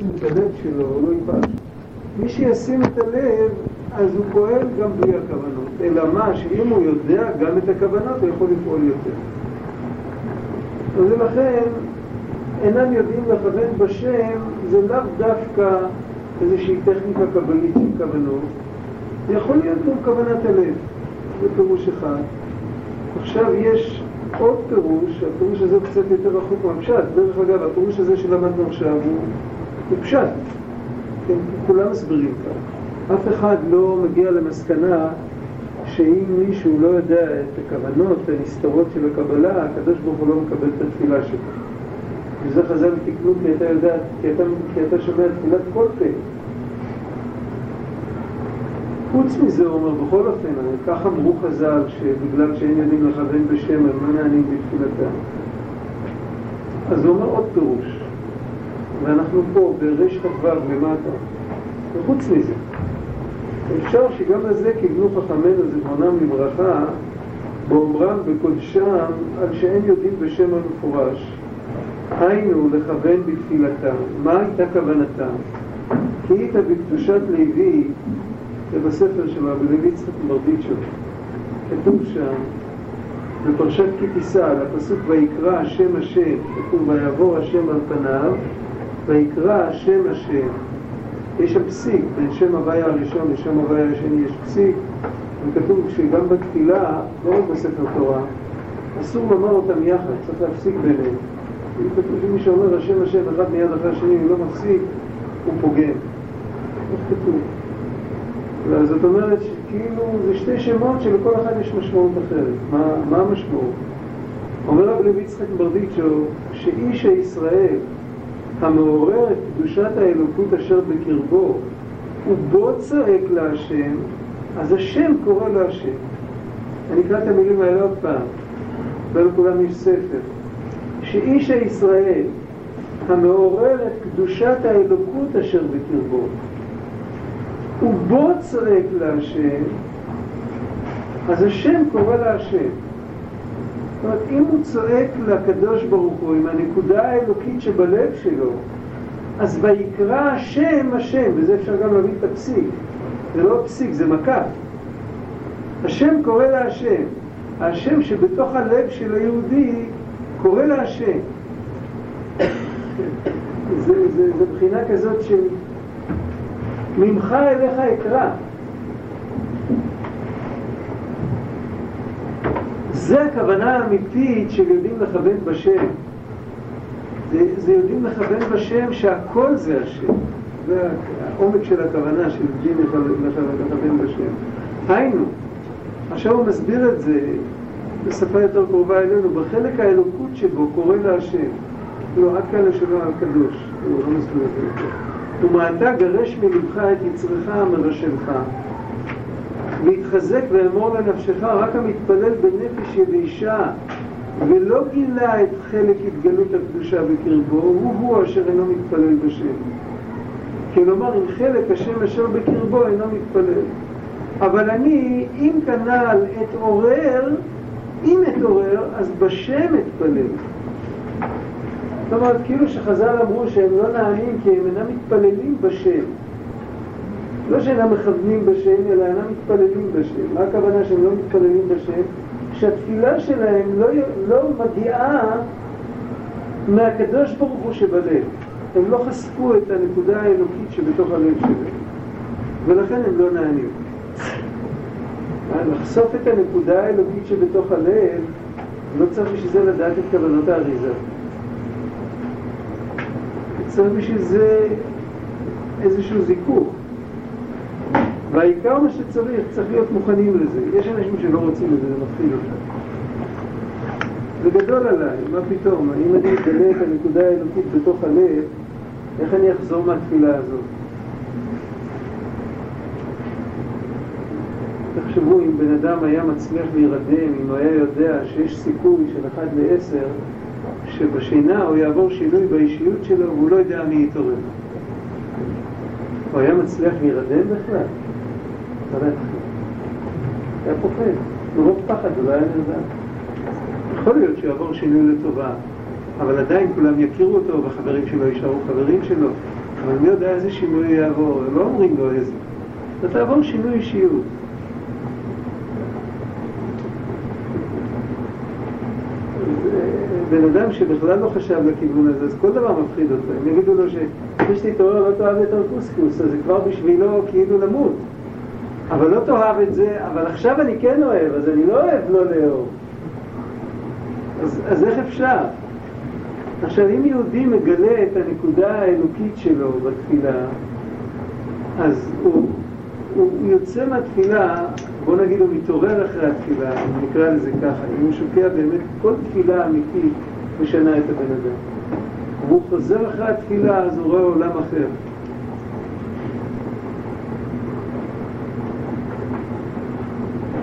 ישים את הלב שלו, הוא לא ייבש. מי שישים את הלב, אז הוא פועל גם בלי הכוונות. אלא מה, שאם הוא יודע גם את הכוונות, הוא יכול לפעול יותר. ולכן, אינם יודעים לכוון בשם, זה לאו דווקא איזושהי טכניקה קבלית של כוונות, זה יכול להיות גם כוונת הלב, זה פירוש אחד. עכשיו יש עוד פירוש, הפירוש הזה קצת יותר רחוק מהפשט, דרך אגב, הפירוש הזה שלמדנו עכשיו הוא פשט, כן, כולם מסבירים כך. אף אחד לא מגיע למסקנה שאם מישהו לא יודע את הכוונות הנסתרות של הקבלה, הקדוש ברוך הוא לא מקבל את התפילה שלו. וזה חז"ל תקנו כי אתה יודע, כי אתה, כי אתה שומע תפילת כל פה. חוץ מזה, הוא אומר, בכל אופן, כך אמרו חז"ל, שבגלל שהם יודעים לכוון בשם, הם לא נענים בתפילתם. אז הוא אומר עוד פירוש, ואנחנו פה ברש כ"ו למטה, וחוץ מזה, אפשר שגם לזה קיבלו חכמינו זיכרונם לברכה, באומרם בקודשם על שהם יודעים בשם המפורש, היינו לכוון בתפילתם. מה הייתה כוונתם? כי היית בקדושת לוי ובספר של רבי לוי יצחק מרדיצ'ו, כתוב שם, בפרשת כי תישא, על הפסוק ויקרא השם השם, כתוב ויעבור השם על פניו, ויקרא השם השם. יש שם פסיק, בין שם הוויה הראשון לשם הוויה השני יש פסיק, וכתוב שגם בתפילה, לא רק בספר תורה, אסור לומר אותם יחד, צריך להפסיק ביניהם. כתוב שמי שאומר השם השם אחד מיד אחרי השני, הוא לא מפסיק, הוא פוגם. איך כתוב? זאת אומרת שכאילו זה שתי שמות שלכל אחד יש משמעות אחרת. מה, מה המשמעות? אומר רב לוי יצחק ברדיצ'ו שאיש הישראל המעורר את קדושת האלוקות אשר בקרבו ובו צועק להשם, אז השם קורא להשם. אני אקרא את המילים האלה עוד פעם, לא לכולם יש ספר. שאיש הישראל המעורר את קדושת האלוקות אשר בקרבו ובו צועק להשם, אז השם קורא להשם. זאת אומרת, אם הוא צועק לקדוש ברוך הוא עם הנקודה האלוקית שבלב שלו, אז ויקרא השם השם, וזה אפשר גם להביא את הפסיק. זה לא פסיק, זה מקף. השם קורא להשם. השם שבתוך הלב של היהודי קורא להשם. זה, זה, זה בחינה כזאת של ממך אליך אקרא. זה הכוונה האמיתית של יודעים לכוון בשם. זה, זה יודעים לכוון בשם שהכל זה השם. זה העומק של הכוונה של יודעים לכוון בשם. היינו, עכשיו הוא מסביר את זה בשפה יותר קרובה אלינו, בחלק האלוקות שבו קורא להשם. לא, עד כאן לשונו הקדוש, הוא לא מסביר את זה. ומעתה גרש מלבך את יצרך מרשמך, והתחזק ואמור לנפשך רק המתפלל בנפש יבישה, ולא גילה את חלק התגלות הקדושה בקרבו, הוא הוא אשר אינו מתפלל בשם. כלומר, אם חלק השם אשר בקרבו אינו מתפלל. אבל אני, אם כנ"ל אתעורר, אם אתעורר, אז בשם אתפלל. זאת אומרת, כאילו שחז"ל אמרו שהם לא נענים כי הם אינם מתפללים בשם. לא שאינם מכוונים בשם, אלא אינם מתפללים בשם. מה הכוונה שהם לא מתפללים בשם? שהתפילה שלהם לא, לא מגיעה מהקדוש ברוך הוא שבלב. הם לא חשפו את הנקודה האלוקית שבתוך הלב שלהם, ולכן הם לא נענים. לחשוף את הנקודה האלוקית שבתוך הלב, לא צריך בשביל זה לדעת את כוונות האריזה. צריך בשביל זה איזשהו זיכוך. והעיקר מה שצריך, צריך להיות מוכנים לזה. יש אנשים שלא רוצים את זה, זה מפחיד אותם. זה גדול עליי, מה פתאום? אם אני אגלה את הנקודה האלוקית בתוך הלב, איך אני אחזור מהתפילה הזאת? תחשבו, אם בן אדם היה מצליח להירדם, אם הוא היה יודע שיש סיכוי של אחד לעשר, שבשינה הוא יעבור שינוי באישיות שלו והוא לא יודע מי יתעורר. הוא היה מצליח להירדם בכלל? היה פוחד, מרוב פחד הוא לא היה נרדם. יכול להיות שהוא יעבור שינוי לטובה, אבל עדיין כולם יכירו אותו והחברים שלו יישארו חברים שלו, אבל מי יודע איזה שינוי יעבור, לא אומרים לו איזה. אתה תעבור שינוי אישיות. בן אדם שבכלל לא חשב לכיוון הזה, אז כל דבר מפחיד אותו. הם יגידו לו שאחרי שתתעורר לא תאהב את הרקוסקוס, אז זה כבר בשבילו כאילו למות. אבל לא תאהב את זה, אבל עכשיו אני כן אוהב, אז אני לא אוהב לא לאהוב. אז, אז איך אפשר? עכשיו, אם יהודי מגלה את הנקודה האלוקית שלו בתפילה, אז הוא, הוא יוצא מהתפילה, בוא נגיד הוא מתעורר אחרי התפילה, נקרא לזה ככה, אם הוא שוקע באמת, כל תפילה אמיתית משנה את הבן אדם. והוא חוזר אחרי התפילה, אז הוא רואה עולם אחר.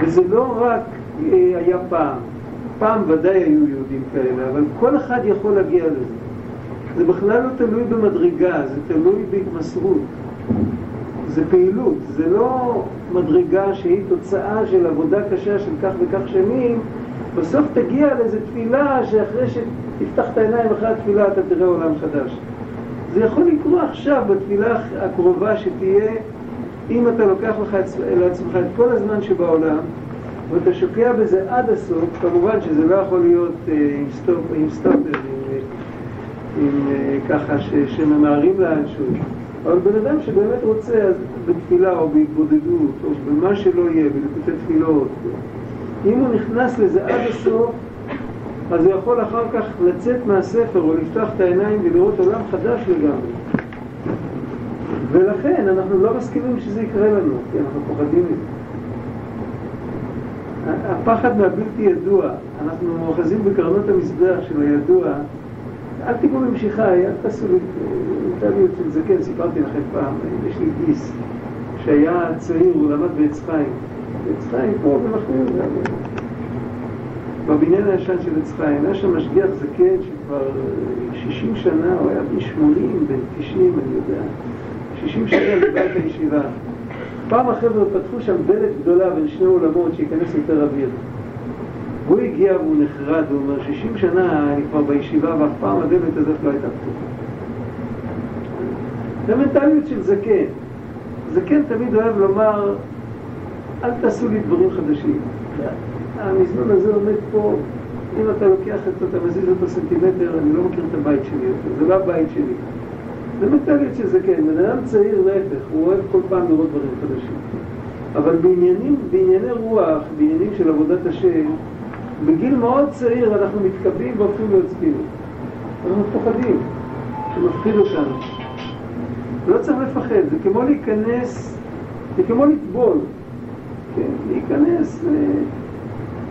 וזה לא רק אה, היה פעם, פעם ודאי היו יהודים כאלה, אבל כל אחד יכול להגיע לזה. זה בכלל לא תלוי במדרגה, זה תלוי בהתמסרות. זה פעילות, זה לא מדרגה שהיא תוצאה של עבודה קשה של כך וכך שנים, בסוף תגיע לאיזו תפילה שאחרי שתפתח את העיניים אחרי התפילה אתה תראה עולם חדש. זה יכול לקרות עכשיו בתפילה הקרובה שתהיה, אם אתה לוקח לך לעצמך את כל הזמן שבעולם ואתה שוקע בזה עד הסוף, כמובן שזה לא יכול להיות אה, עם, סטופ, עם סטופר, עם, אה, עם אה, ככה ש, שממהרים לאנשהו. אבל בן אדם שבאמת רוצה, אז בתפילה או בהתבודדות או במה שלא יהיה, בלקוטי תפילות, אם הוא נכנס לזה עד הסוף, אז הוא יכול אחר כך לצאת מהספר או לפתוח את העיניים ולראות עולם חדש לגמרי. ולכן אנחנו לא מסכימים שזה יקרה לנו, כי אנחנו פוחדים מזה. הפחד מהבלתי ידוע, אנחנו אוחזים בקרנות המזבח של הידוע, אל תיגעו במשיכה, אל תעשו לי, לי אצל זקן, סיפרתי לכם פעם, יש לי גיס שהיה צעיר, הוא למד בעץ חיים. עץ חיים פה במחמיר, בבניין הישן של עץ חיים, היה שם משגיח זקן שכבר 60 שנה, הוא היה בן 80, בן 90, אני יודע, 60 שנה את הישיבה. פעם החבר'ה פתחו שם דלת גדולה בין שני עולמות שייכנס יותר אוויר. והוא הגיע והוא נחרד, הוא אומר, 60 שנה אני כבר בישיבה ואף פעם הדלת הזאת לא הייתה פתוחה. זה מנטליות של זקן. זקן תמיד אוהב לומר, אל תעשו לי דברים חדשים. המזנון הזה עומד פה, אם אתה לוקח את זה, אתה מזיז אותו סנטימטר, אני לא מכיר את הבית שלי יותר, זה לא הבית שלי. זה מנטליות של זקן. בן אדם צעיר להפך, הוא אוהב כל פעם לראות דברים חדשים. אבל בעניינים, בענייני רוח, בעניינים של עבודת השם, בגיל מאוד צעיר אנחנו מתקבעים והופכים להיות ספינות. אנחנו מפוחדים, שמפחיד אותנו. לא צריך לפחד, זה כמו להיכנס, זה כמו לטבול. כן, להיכנס, אה,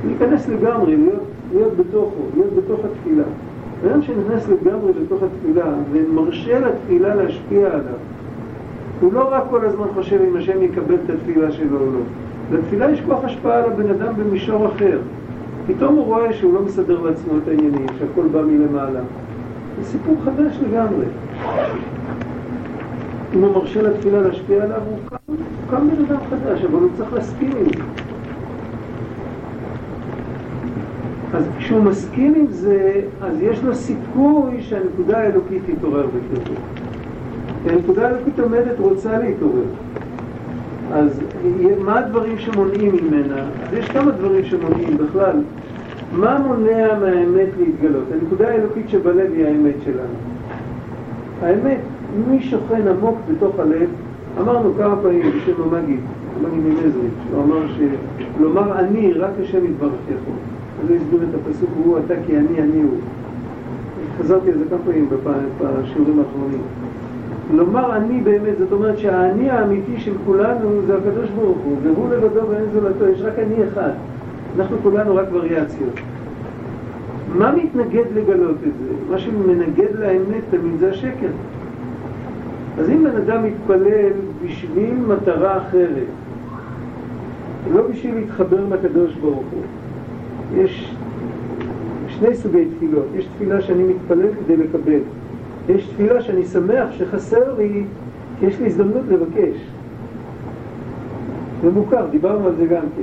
להיכנס לגמרי, להיות, להיות בתוכו, להיות בתוך התפילה. אדם שנכנס לגמרי לתוך התפילה ומרשה לתפילה להשפיע עליו, הוא לא רק כל הזמן חושב אם השם יקבל את התפילה שלו או לא. לתפילה יש כוח השפעה על הבן אדם במישור אחר. פתאום הוא רואה שהוא לא מסדר לעצמו את העניינים, שהכל בא מלמעלה. זה סיפור חדש לגמרי. אם הוא מרשה לתפילה להשפיע עליו, הוא קם, הוא קם בן אדם חדש, אבל הוא צריך להסכים עם זה. אז כשהוא מסכים עם זה, אז יש לו סיכוי שהנקודה האלוקית תתעורר בקרבו. הנקודה האלוקית עומדת, רוצה להתעורר. אז מה הדברים שמונעים ממנה? אז יש כמה דברים שמונעים בכלל. מה מונע מהאמת להתגלות? הנקודה האלוקית שבלב היא האמת שלנו. האמת, מי שוכן עמוק בתוך הלב, אמרנו כמה פעמים בשם המגיד, המגיד ממזריץ', הוא אמר שלומר אני, רק השם יתברך יכול. אז הוא הסביר את הפסוק, הוא אתה כי אני, אני הוא. חזרתי על זה כמה פעמים בשיעורים האחרונים. לומר אני באמת, זאת אומרת שהאני האמיתי של כולנו זה הקדוש ברוך הוא, והוא לבדו ואין זולתו, יש רק אני אחד. אנחנו כולנו רק וריאציות. מה מתנגד לגלות את זה? מה שמנגד לאמת תמיד זה השקר. אז אם בן אדם מתפלל בשביל מטרה אחרת, לא בשביל להתחבר לקדוש ברוך הוא, יש שני סוגי תפילות. יש תפילה שאני מתפלל כדי לקבל. יש תפילה שאני שמח שחסר לי, כי יש לי הזדמנות לבקש. זה מוכר, דיברנו על זה גם כן.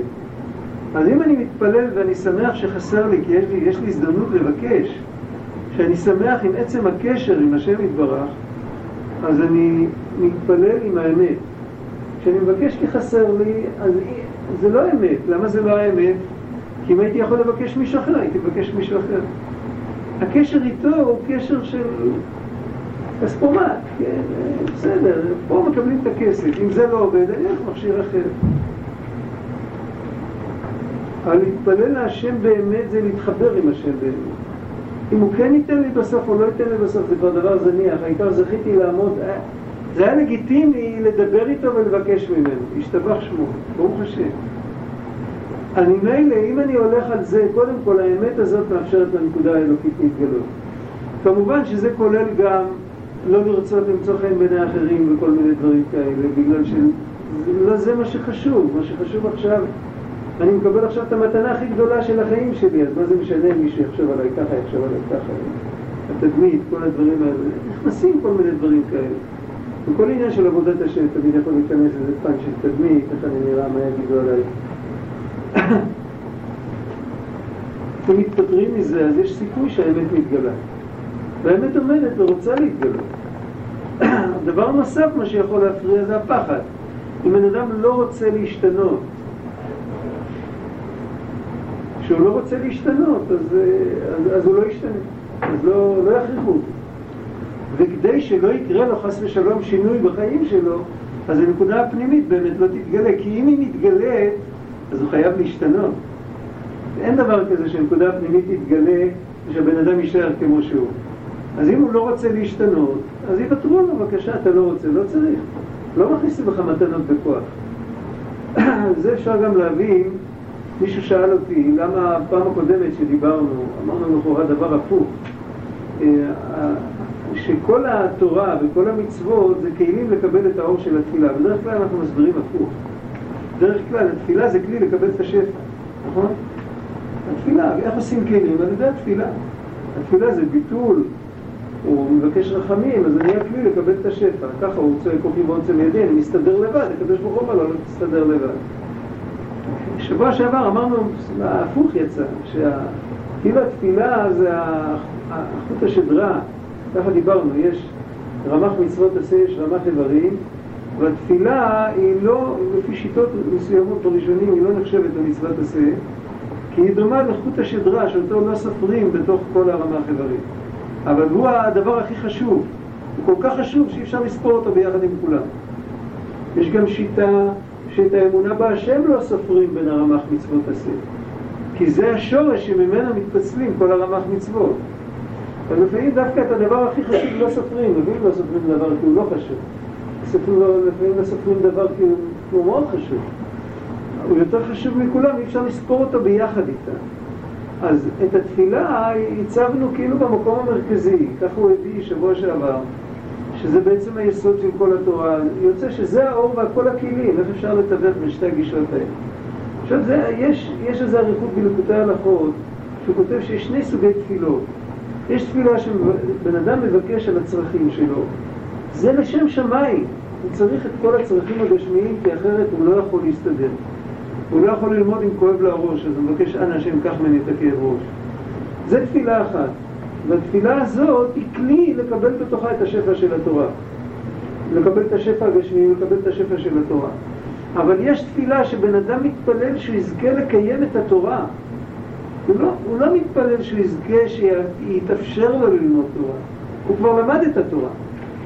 אז אם אני מתפלל ואני שמח שחסר לי, כי יש לי, יש לי הזדמנות לבקש, שאני שמח עם עצם הקשר עם השם יתברך, אז אני מתפלל עם האמת. כשאני מבקש כי חסר לי, אז זה לא אמת. למה זה לא האמת? כי אם הייתי יכול לבקש מישהו אחר, הייתי מבקש מישהו אחר. הקשר איתו הוא קשר של כספומט, כן, בסדר, פה מקבלים את הכסף, אם זה לא עובד, אני אלך מכשיר אחר. אבל להתפלל להשם באמת זה להתחבר עם השם באמת. אם הוא כן ייתן לי בסוף או לא ייתן לי בסוף, זה כבר דבר זניח, העיקר זכיתי לעמוד, אה, זה היה לגיטימי לדבר איתו ולבקש ממנו, השתבח שמו, ברוך השם. אני מילא, אם אני הולך על זה, קודם כל האמת הזאת מאפשרת לנקודה האלוקית להתגלות. כמובן שזה כולל גם לא לרצות למצוא חן בעיני אחרים וכל מיני דברים כאלה, בגלל שלא זה מה שחשוב, מה שחשוב עכשיו, אני מקבל עכשיו את המתנה הכי גדולה של החיים שלי, אז מה זה משנה אם מישהו יחשוב עליי ככה, יחשוב עליי ככה, התדמית, כל הדברים האלה, נכנסים כל מיני דברים כאלה. וכל עניין של עבודת השם, תמיד יכול להיכנס איזה פן של תדמית, איך אני נראה, מה יגידו עליי. אם מתפטרים מזה, אז יש סיכוי שהאמת מתגלה. והאמת עומדת ורוצה להתגלות. דבר נוסף, מה שיכול להפריע זה הפחד. אם בן אדם לא רוצה להשתנות, כשהוא לא רוצה להשתנות, אז, אז, אז הוא לא ישתנה, אז לא, לא יכריחו אותו. וכדי שלא יקרה לו חס ושלום שינוי בחיים שלו, אז הנקודה הפנימית באמת לא תתגלה, כי אם היא מתגלה, אז הוא חייב להשתנות. אין דבר כזה שהנקודה הפנימית תתגלה ושהבן אדם יישאר כמו שהוא. אז אם הוא לא רוצה להשתנות, אז יוותרו לו, בבקשה, אתה לא רוצה, לא צריך. לא מכניסים לך מתנות בכוח. זה אפשר גם להבין, מישהו שאל אותי, למה הפעם הקודמת שדיברנו, אמרנו לכאורה דבר הפוך. אה, שכל התורה וכל המצוות זה כלים לקבל את האור של התפילה. בדרך כלל אנחנו מסבירים הפוך. בדרך כלל התפילה זה כלי לקבל את השפע, נכון? התפילה, איך עושים כלים? על ידי התפילה. התפילה זה ביטול, הוא מבקש רחמים, אז אני אהיה כלי לקבל את השפע. ככה הוא צועק כוחי ועוצם ידי, אני מסתדר לבד, הקדוש ברוך הוא אומר לו, לא תסתדר לבד. שבוע שעבר אמרנו, ההפוך יצא, שכאילו התפילה זה החוט השדרה, ככה דיברנו, יש רמ"ח מצוות עשה, יש רמ"ח איברים, והתפילה היא לא, לפי שיטות מסוימות בראשונים, היא לא נחשבת למצוות עשה, כי היא דומה לחוט השדרה שאותו לא סופרים בתוך כל הרמ"ח איברים. אבל הוא הדבר הכי חשוב, הוא כל כך חשוב שאי אפשר לספור אותו ביחד עם כולם. יש גם שיטה שאת האמונה בהשם לא סופרים בין הרמ"ח מצוות עשה, כי זה השורש שממנו מתפצלים כל הרמ"ח מצוות. אבל לפעמים דווקא את הדבר הכי חשוב לא סופרים, לפעמים לא סופרים דבר כי הוא לא חשוב. לפעמים לא דבר כי הוא מאוד חשוב. הוא יותר חשוב מכולם, אי אפשר לספור אותו ביחד איתה. אז את התפילה הצבנו כאילו במקום המרכזי, ככה הוא הביא שבוע שעבר, שזה בעצם היסוד של כל התורה. יוצא שזה האור וכל הכלים, איך אפשר לתווך בין שתי הגישות האלה. עכשיו, זה, יש, יש איזו אריכות בלקוטי הלכות, שהוא כותב שיש שני סוגי תפילות. יש תפילה שבן אדם מבקש על הצרכים שלו, זה לשם שמיים. הוא צריך את כל הצרכים הגשמיים, כי אחרת הוא לא יכול להסתדר. הוא לא יכול ללמוד אם כואב לו הראש, אז הוא מבקש, אנא השם, קח ממני את הכאב ראש. זה תפילה אחת. והתפילה הזאת היא כלי לקבל בתוכה את השפע של התורה. לקבל את השפע הגשמי, לקבל את השפע של התורה. אבל יש תפילה שבן אדם מתפלל שהוא יזכה לקיים את התורה. הוא לא, הוא לא מתפלל שהוא יזכה שיתאפשר לו ללמוד תורה. הוא כבר למד את התורה.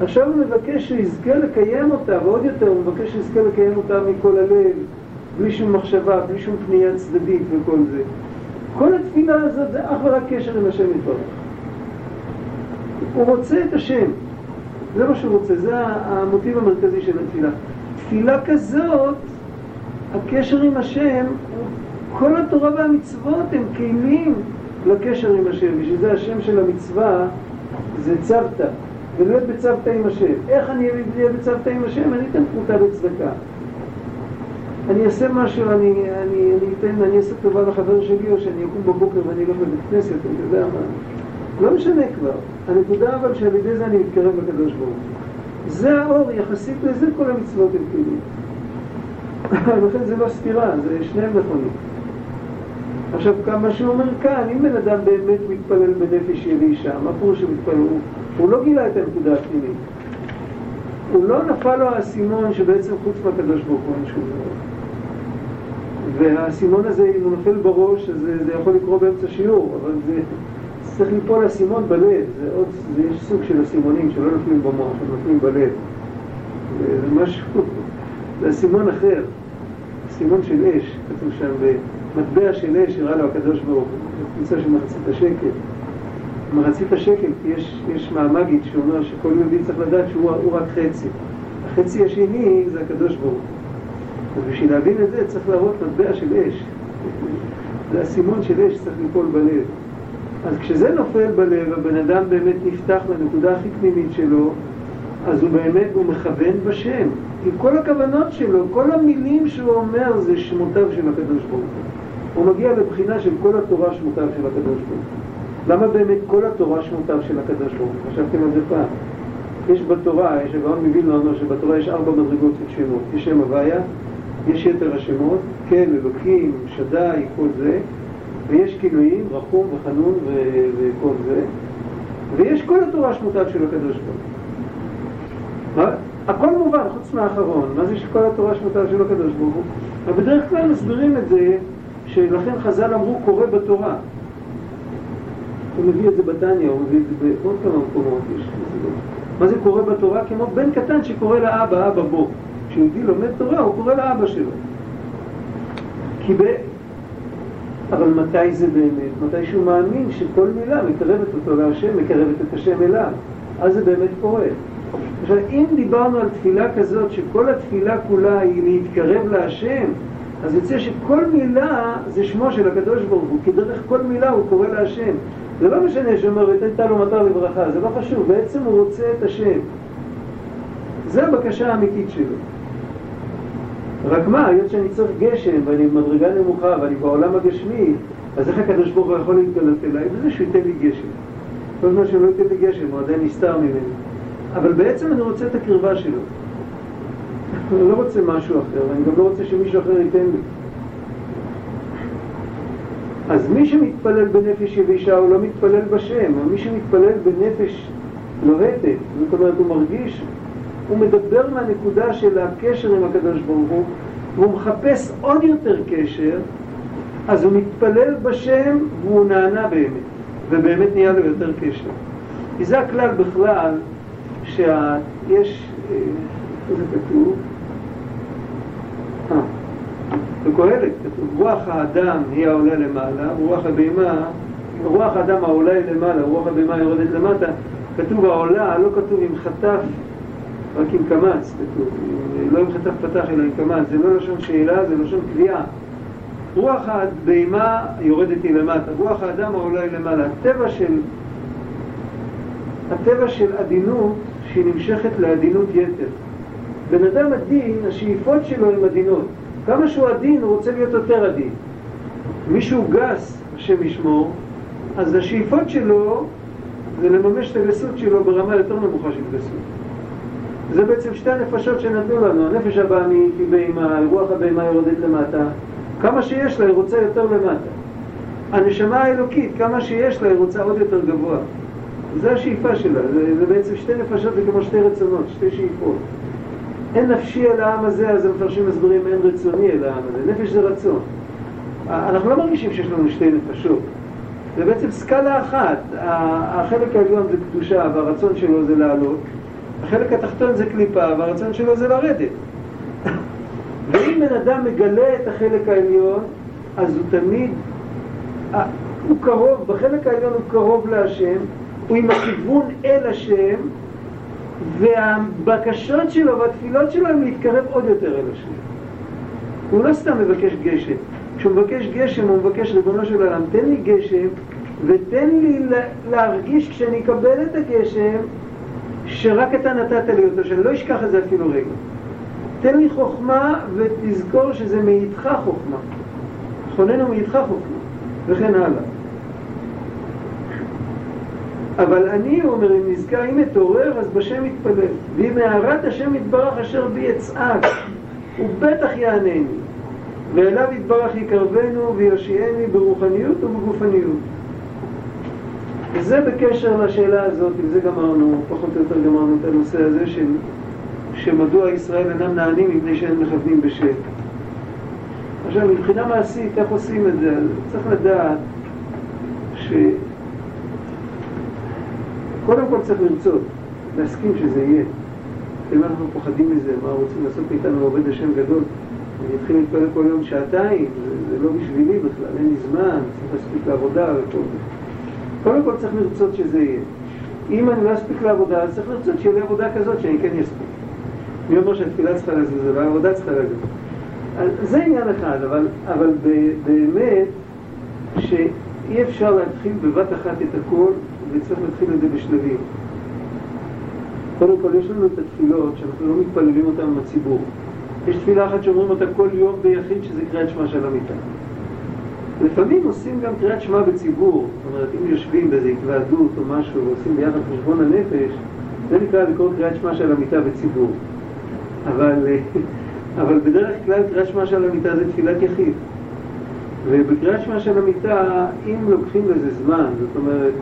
עכשיו הוא מבקש שהוא יזכה לקיים אותה, ועוד יותר הוא מבקש שהוא יזכה לקיים אותה מכל הלב, בלי שום מחשבה, בלי שום פנייה צדדית וכל זה. כל התפילה הזאת זה אך ורק קשר עם השם יתברך. הוא רוצה את השם, זה מה שהוא רוצה, זה המוטיב המרכזי של התפילה. תפילה כזאת, הקשר עם השם, כל התורה והמצוות הם כלים לקשר עם השם, בשביל זה השם של המצווה זה צוותא, ולהיות בצוותא עם השם. איך אני אהיה בצוותא עם השם? אני אתן פרוטה בצדקה. אני אעשה משהו, אני, אני, אני אתן, אני אעשה טובה לחבר שלי, או שאני אקום בבוקר ואני לא בבית כנסת, אני יודע מה. לא משנה כבר. הנקודה אבל שעל ידי זה אני מתקרב לקדוש ברוך הוא. זה האור, יחסית לזה כל המצוות הם כלים. לכן זה לא סתירה, זה שניהם נכונים. עכשיו, כמה שהוא אומר כאן, אם בן אדם באמת מתפלל בנפש ילישה, מה פירוש שמתפלל? הוא, לא גילה את הנקודה הפנימית. הוא לא נפל לו האסימון שבעצם חוץ מהקדוש ברוך הוא אין שום. והאסימון הזה, אם הוא נופל בראש, אז זה, זה יכול לקרות באמצע שיעור, אבל זה צריך ליפול אסימון בלב, זה עוד, זה יש סוג של אסימונים שלא נופלים במוח, הם נופלים בלב. זה משהו, זה אסימון אחר, אסימון של אש, כתוב שם, במטבע של אש הראה לו הקדוש ברוך הוא, קבוצה של מחצית השקל. מחצית השקל, כי יש, יש מהמגיד שאומר שכל יהודי צריך לדעת שהוא רק חצי. החצי השני זה הקדוש ברוך הוא. ובשביל להבין את זה צריך להראות מטבע של אש. זה הסימון של אש שצריך ליפול בלב. אז כשזה נופל בלב, הבן אדם באמת נפתח לנקודה הכי פנימית שלו, אז הוא באמת, הוא מכוון בשם. עם כל הכוונות שלו, כל המילים שהוא אומר זה שמותיו של הקדוש ברוך הוא. הוא מגיע לבחינה של כל התורה שמותיו של הקדוש ברוך הוא. למה באמת כל התורה שמותיו של הקדוש ברוך הוא? חשבתם על זה פעם. יש בתורה, יש הגאון מווילנה אומר שבתורה יש ארבע מדרגות של שמות. יש שם הוויה, יש יתר השמות, כן, אלוקים, שדי, כל זה, ויש כינויים, רחום וחנון וכל זה, ויש כל התורה שמותיו של הקדוש ברוך הוא. הכל מובן, חוץ מהאחרון, מה זה שכל התורה שמותיו של הקדוש ברוך הוא? אבל בדרך כלל מסבירים את זה, שלכן חז"ל אמרו קורא בתורה. הוא מביא את זה בתניא, הוא מביא את זה בעוד כמה מקומות. מה זה קורא בתורה? כמו בן קטן שקורא לאבא, אבא בוא. כשיהודי לומד תורה, הוא קורא לאבא שלו. כי ב... אבל מתי זה באמת? מתי שהוא מאמין שכל מילה מקרבת אותו להשם, מקרבת את השם אליו. אז זה באמת קורה. עכשיו, אם דיברנו על תפילה כזאת, שכל התפילה כולה היא להתקרב להשם, אז יוצא שכל מילה זה שמו של הקדוש ברוך הוא, כי דרך כל מילה הוא קורא להשם. זה לא משנה שאומר, ותן תלו מטר לברכה, זה לא חשוב, בעצם הוא רוצה את השם. זה הבקשה האמיתית שלו. רק מה, היות שאני צריך גשם, ואני במדרגה נמוכה, ואני בעולם הגשמי, אז איך הקדוש ברוך הוא יכול להתגלות אליי? בזה שהוא ייתן לי גשם. כל זמן שהוא לא ייתן לי גשם, הוא עדיין נסתר ממני. אבל בעצם אני רוצה את הקרבה שלו. אני לא רוצה משהו אחר, ואני גם לא רוצה שמישהו אחר ייתן לי. אז מי שמתפלל בנפש יבישה הוא לא מתפלל בשם, מי שמתפלל בנפש לוהטת, זאת אומרת הוא מרגיש הוא מדבר מהנקודה של הקשר עם הקדוש ברוך הוא, והוא מחפש עוד יותר קשר, אז הוא מתפלל בשם והוא נענה באמת, ובאמת נהיה לו יותר קשר. כי זה הכלל בכלל, שיש, אה, איזה כתוב? כתוב, רוח האדם היא העולה למעלה, רוח הבהמה, רוח האדם העולה למעלה, רוח הבהמה יורדת למטה, כתוב העולה, לא כתוב עם חטף רק עם קמץ, כתוב, לא עם חטף פתח אלא עם קמץ, זה לא לשון שאלה, זה לשון קביעה. רוח הבהמה יורדת היא למטה, רוח האדם העולה היא למעלה. הטבע של, הטבע של עדינות שהיא נמשכת לעדינות יתר. בן אדם עדין, השאיפות שלו הן עדינות. כמה שהוא עדין, הוא רוצה להיות יותר עדין. מישהו גס, השם ישמור, אז השאיפות שלו זה לממש את הגסות שלו ברמה יותר נמוכה של גסות. זה בעצם שתי הנפשות שנתנו לנו, הנפש הבעמית היא בהמה, רוח הבהמה יורדת למטה, כמה שיש לה היא רוצה יותר למטה. הנשמה האלוקית, כמה שיש לה היא רוצה עוד יותר גבוה. זה השאיפה שלה, זה, זה בעצם שתי נפשות זה כמו שתי רצונות, שתי שאיפות. אין נפשי אל העם הזה, אז המפרשים מסבירים אין רצוני אל העם הזה, נפש זה רצון. אנחנו לא מרגישים שיש לנו שתי נפשות, זה בעצם סקאלה אחת, החלק העליון זה קדושה והרצון שלו זה לעלות, החלק התחתון זה קליפה, והרצון שלו זה לרדת. ואם בן אדם מגלה את החלק העליון, אז הוא תמיד, הוא קרוב, בחלק העליון הוא קרוב להשם, הוא עם הכיוון אל השם, והבקשות שלו והתפילות שלו הם להתקרב עוד יותר אל השם. הוא לא סתם מבקש גשם. כשהוא מבקש גשם, הוא מבקש, ריבונו של עולם, תן לי גשם, ותן לי להרגיש כשאני אקבל את הגשם, שרק אתה נתת לי אותו, שאני לא אשכח את זה אפילו רגע. תן לי חוכמה ותזכור שזה מאיתך חוכמה. חוננו מאיתך חוכמה, וכן הלאה. אבל אני, הוא אומר, אם נזכר, אם אתעורר, אז בשם יתפלל. ואם הערת השם יתברך אשר בי אצעק, הוא בטח יענני. ואליו יתברך יקרבנו ויושיעני ברוחניות ובגופניות. וזה בקשר לשאלה הזאת, עם זה גמרנו, פחות או יותר גמרנו את הנושא הזה של שמדוע ישראל אינם נענים מפני שאין מכוונים בשם. עכשיו, מבחינה מעשית, איך עושים את זה? צריך לדעת ש... קודם כל צריך לרצות, להסכים שזה יהיה. אם אנחנו פוחדים מזה, מה רוצים לעשות איתנו עובד השם גדול? אני אתחיל להתפלל כל יום שעתיים, זה, זה לא בשבילי בכלל, אין לי זמן, צריך להספיק לעבודה וכל זה. קודם כל צריך לרצות שזה יהיה. אם אני לא אספיק לעבודה, אז צריך לרצות שיהיה לי עבודה כזאת שאני כן אספיק. מי אומר שהתפילה צריכה לזוז, אבל העבודה צריכה לזוז. זה עניין אחד, אבל, אבל באמת שאי אפשר להתחיל בבת אחת את הכל וצריך להתחיל את זה בשלבים. קודם כל יש לנו את התפילות שאנחנו לא מתפללים אותן עם הציבור. יש תפילה אחת שאומרים אותה כל יום ביחיד שזה קריאת שמע של המיטה. לפעמים עושים גם קריאת שמע בציבור, זאת אומרת אם יושבים באיזו התוועדות או משהו ועושים ביחד חשבון הנפש, זה נקרא לקרוא קריאת שמע של המיטה בציבור. אבל, אבל בדרך כלל קריאת שמע של המיטה זה תפילת יחיד. ובקריאת שמע של המיטה, אם לוקחים לזה זמן, זאת אומרת,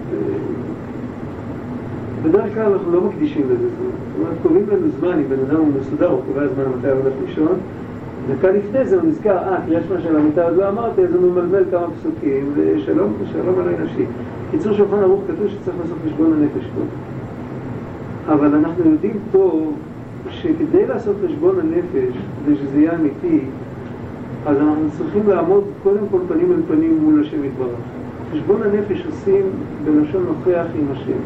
בדרך כלל אנחנו לא מקדישים לזה זמן. זאת אומרת, קובעים לנו זמן, אם בן אדם הוא מסודר, הוא קובע זמן מתי הוא הולך לישון, דקה לפני זה הוא נזכר, אה, קריאת שמע של המיטה עוד לא אמרתי, אז הוא ממלמל כמה פסוקים, ושלום, שלום עלי נפשי. קיצור שולחן ערוך כתוב שצריך לעשות חשבון הנפש פה. אבל אנחנו יודעים טוב שכדי לעשות חשבון הנפש, כדי שזה יהיה אמיתי, אז אנחנו צריכים לעמוד קודם כל פנים אל פנים מול השם יתברך. חשבון הנפש עושים בלשון נוכח עם השם.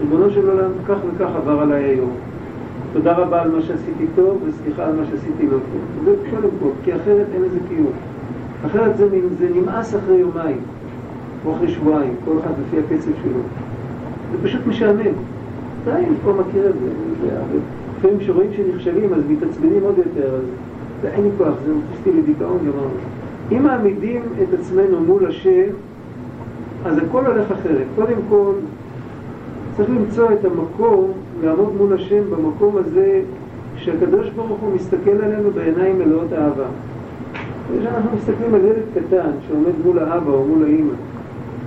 ריבונו של עולם, כך וכך עבר עליי היום. תודה רבה על מה שעשיתי טוב וסליחה על מה שעשיתי לא טוב. זה קודם כל, כי אחרת אין לזה קיום. אחרת זה, זה נמאס אחרי יומיים, או אחרי שבועיים, כל אחד לפי הקצב שלו. זה פשוט משעמם. די, אני כבר מכיר את זה. לפעמים כשרואים שנכשלים אז מתעצבנים עוד יותר, אז אין לי כוח, זה אותי לדיכאון גמרנו. אם מעמידים את עצמנו מול השם, אז הכל הולך אחרת. קודם כל, צריך למצוא את המקום, לעמוד מול השם במקום הזה שהקדוש ברוך הוא מסתכל עלינו בעיניים מלאות אהבה. כשאנחנו מסתכלים על ילד קטן שעומד מול האבא או מול האימא,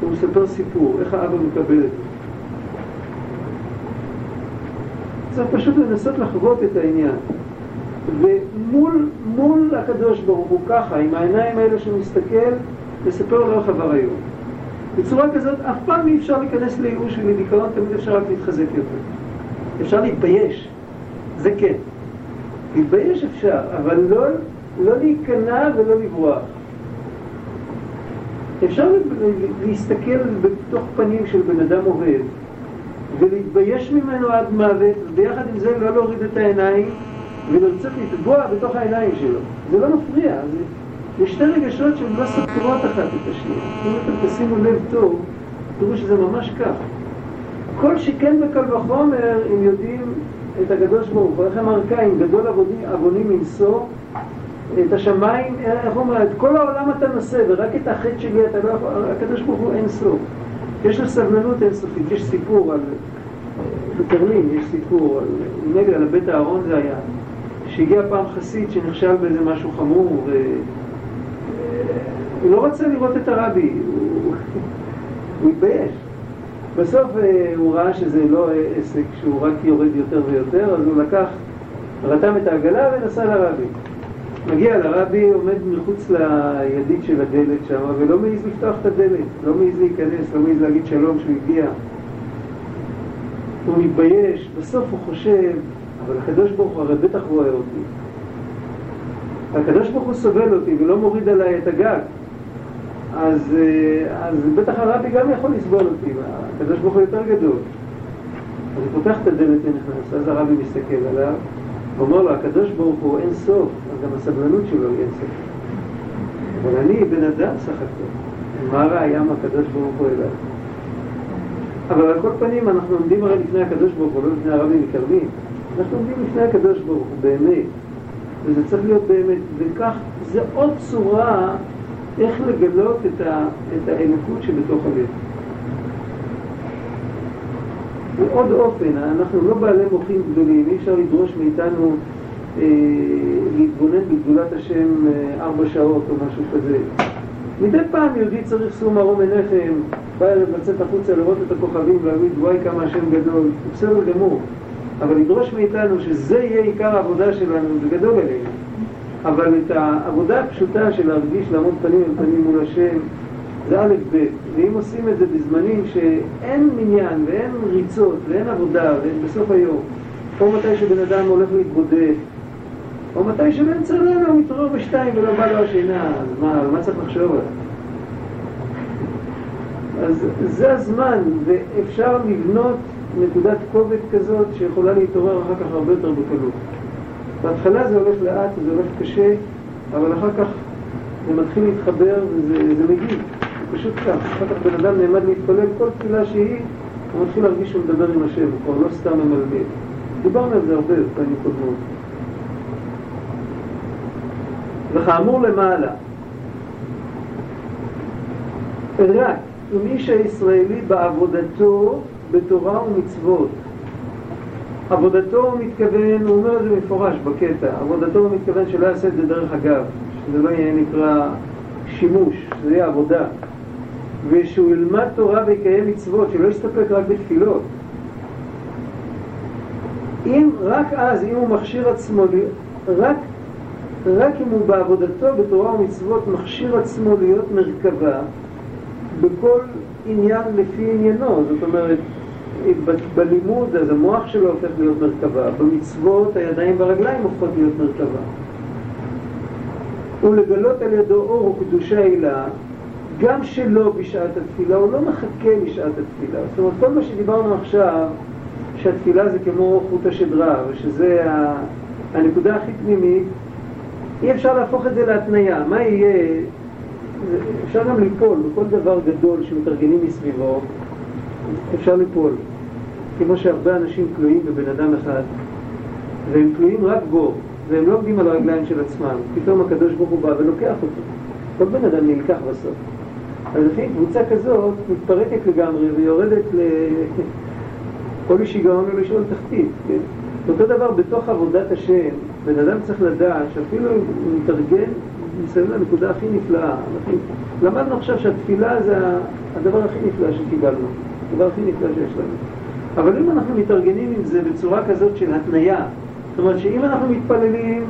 הוא מספר סיפור, איך האבא מקבל את זה. צריך פשוט לנסות לחוות את העניין. ומול מול הקדוש ברוך הוא ככה, עם העיניים האלה שהוא מסתכל, לספר לו איך עבר היום. בצורה כזאת אף פעם אי אפשר להיכנס לייאוש ולדיכאון, תמיד אפשר רק להתחזק יותר. אפשר להתבייש, זה כן. להתבייש אפשר, אבל לא, לא להיכנע ולא לברוח. אפשר להסתכל בתוך פנים של בן אדם אוהב ולהתבייש ממנו עד מוות, וביחד עם זה לא להוריד את העיניים ולרצות לטבוע בתוך העיניים שלו. זה לא מפריע, זה, יש שתי רגשות שהן לא סותרות אחת את השנייה. אם אתם תשימו לב טוב, תראו שזה ממש כך. כל שכן בקל וחומר, אם יודעים את הקדוש ברוך הוא, איך אמר קין, גדול עוונים מנשוא, את השמיים, איך אומר, את כל העולם אתה נושא, ורק את החטא שלי אתה לא יכול, הקדוש ברוך הוא אין סוף. יש לו סבלנות אינסופית, יש סיפור על, בקרלין יש סיפור על, נגד, על בית הארון זה היה, שהגיע פעם חסיד שנכשל באיזה משהו חמור, ו... הוא לא רצה לראות את הרבי, הוא, התבייש. בסוף אה, הוא ראה שזה לא עסק, שהוא רק יורד יותר ויותר, אז הוא לקח, רתם את העגלה ונסע לרבי. מגיע לרבי, עומד מחוץ לידית של הדלת שם, ולא מעז לפתוח את הדלת, לא מעז להיכנס, לא מעז להגיד שלום שהוא הגיע. הוא מתבייש, בסוף הוא חושב, אבל הקדוש ברוך הוא הרי בטח רואה אותי. הקדוש ברוך הוא סובל אותי ולא מוריד עליי את הגג. אז, אה, אז בטח הרבי גם יכול לסבול אותי, הקדוש ברוך הוא יותר גדול. אז הוא פותח את הדלת ונכנס, אז הרבי מסתכל עליו, ואומר לו, הקדוש ברוך הוא אין סוף, אז גם הסבלנות שלו היא אין סוף. אבל אני בן אדם סך הכל, מה הראייה מהקדוש ברוך הוא אליי? אבל על כל פנים אנחנו עומדים הרי לפני הקדוש ברוך הוא, לא לפני הרבי מקרבים. אנחנו עומדים לפני הקדוש ברוך הוא, באמת. וזה צריך להיות באמת, וכך זה עוד צורה איך לגלות את, ה, את האלוקות שבתוך הלב. ועוד אופן, אנחנו לא בעלי מוחים גדולים, אי אפשר לדרוש מאיתנו אה, להתבונן בגדולת השם אה, ארבע שעות או משהו כזה. מדי פעם יהודי צריך סום מרום עיניכם, בערב לצאת החוצה לראות את הכוכבים ולהגיד וואי כמה השם גדול, בסדר גמור. אבל לדרוש מאיתנו שזה יהיה עיקר העבודה שלנו, זה גדול עלינו. אבל את העבודה הפשוטה של להרגיש לעמוד פנים אל פנים מול השם, זה א' ב', ואם עושים את זה בזמנים שאין מניין ואין ריצות ואין עבודה ואין בסוף היום, או מתי שבן אדם הולך להתבודד, או מתי שבאמצע הלילה הוא מתעורר בשתיים ולא בא לו השינה, אז מה, מה צריך לחשוב עליו? אז זה הזמן, ואפשר לבנות נקודת כובד כזאת שיכולה להתעורר אחר כך הרבה יותר בקלות. בהתחלה זה הולך לאט וזה הולך קשה, אבל אחר כך זה מתחיל להתחבר וזה מגיב, זה פשוט כך. אחר כך בן אדם נעמד להתפלל כל תפילה שהיא, הוא מתחיל להרגיש שהוא מדבר עם השם, הוא כבר לא סתם ממלמד. דיברנו על זה הרבה פעמים קודמות. וכאמור למעלה, רק אם איש הישראלי בעבודתו בתורה ומצוות. עבודתו הוא מתכוון, הוא אומר את זה מפורש בקטע, עבודתו הוא מתכוון שלא יעשה את זה דרך אגב, שזה לא יהיה נקרא שימוש, שזה יהיה עבודה. ושהוא ילמד תורה ויקיים מצוות, שלא יסתפק רק בתפילות. אם רק אז, אם הוא מכשיר עצמו, רק, רק אם הוא בעבודתו בתורה ומצוות מכשיר עצמו להיות מרכבה בכל עניין לפי עניינו, זאת אומרת, בלימוד אז המוח שלו הופך להיות מרכבה, במצוות הידיים והרגליים הופכות להיות מרכבה. ולגלות על ידו אור וקדושה הילה, גם שלא בשעת התפילה, הוא לא מחכה לשעת התפילה. זאת אומרת, כל מה שדיברנו עכשיו, שהתפילה זה כמו חוט השדרה, ושזה הנקודה הכי פנימית, אי אפשר להפוך את זה להתניה. מה יהיה אפשר גם ליפול בכל דבר גדול שמתארגנים מסביבו, אפשר ליפול. כמו שהרבה אנשים תלויים בבן אדם אחד, והם תלויים רק בו, והם לא עומדים על הרגליים של עצמם. פתאום הקדוש ברוך הוא בא ולוקח אותו. כל בן אדם נלקח בסוף. אז לפעמים קבוצה כזאת מתפרקת לגמרי ויורדת ל... כל שיגעון ולשאול תחתית, כן? אותו דבר בתוך עבודת השם, בן אדם צריך לדעת שאפילו אם הוא מתארגן מסביב לנקודה הכי נפלאה. למדנו עכשיו שהתפילה זה הדבר הכי נפלא שקיבלנו, הדבר הכי נפלא שיש לנו. אבל אם אנחנו מתארגנים עם זה בצורה כזאת של התניה, זאת אומרת שאם אנחנו מתפללים,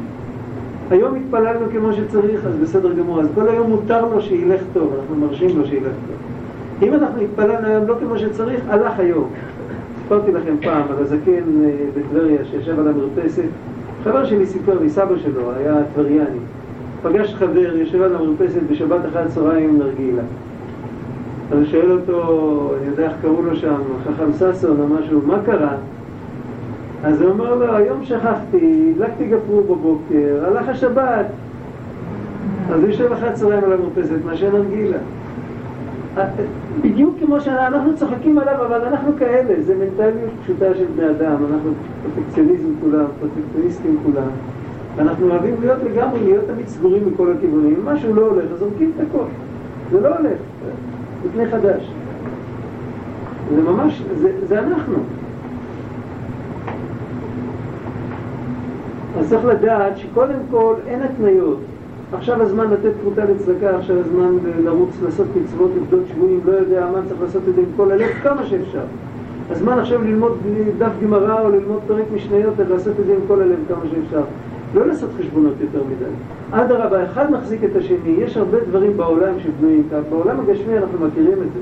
היום התפללנו כמו שצריך, אז בסדר גמור, אז כל היום מותר לו שילך טוב, אנחנו מרשים לו שילך טוב. אם אנחנו התפללנו היום לא כמו שצריך, הלך היום. סיפרתי לכם פעם על הזקן אה, בטבריה שישב על המרפסת, חבר שלי סיפר לי, סבא שלו היה טבריאני. פגש חבר, יושב על המרפסת בשבת אחת הצהריים נרגילה. אז הוא שואל אותו, אני יודע איך קראו לו שם, חכם ששון או משהו, מה קרה? אז הוא אומר לו, היום שכחתי, הדלקתי גפרור בבוקר, הלך השבת. אז הוא יושב אחת הצהריים על המרפסת, מעשן נרגילה. בדיוק כמו שאנחנו צוחקים עליו, אבל אנחנו כאלה, זה מנטליות פשוטה של בני אדם, אנחנו פרוטקציוניזם כולם, פרוטקציוניסטים כולם. אנחנו אוהבים להיות לגמרי, להיות תמיד סגורים מכל הכיוונים. אם משהו לא הולך, אז זורקים את הכל. זה לא הולך. זה פני חדש. זה ממש, זה, זה אנחנו. אז צריך לדעת שקודם כל אין התניות. עכשיו הזמן לתת פרוטה לצדקה, עכשיו הזמן לרוץ, לעשות מצוות, לבדות שבויים, לא יודע מה צריך לעשות את זה עם כל הלב, כמה שאפשר. הזמן עכשיו ללמוד דף גמרא או ללמוד פרק משניות, לעשות את זה עם כל הלב כמה שאפשר. לא לעשות חשבונות יותר מדי. אדרבה, אחד מחזיק את השני, יש הרבה דברים בעולם שבנויים כך, בעולם הגשמי אנחנו מכירים את זה.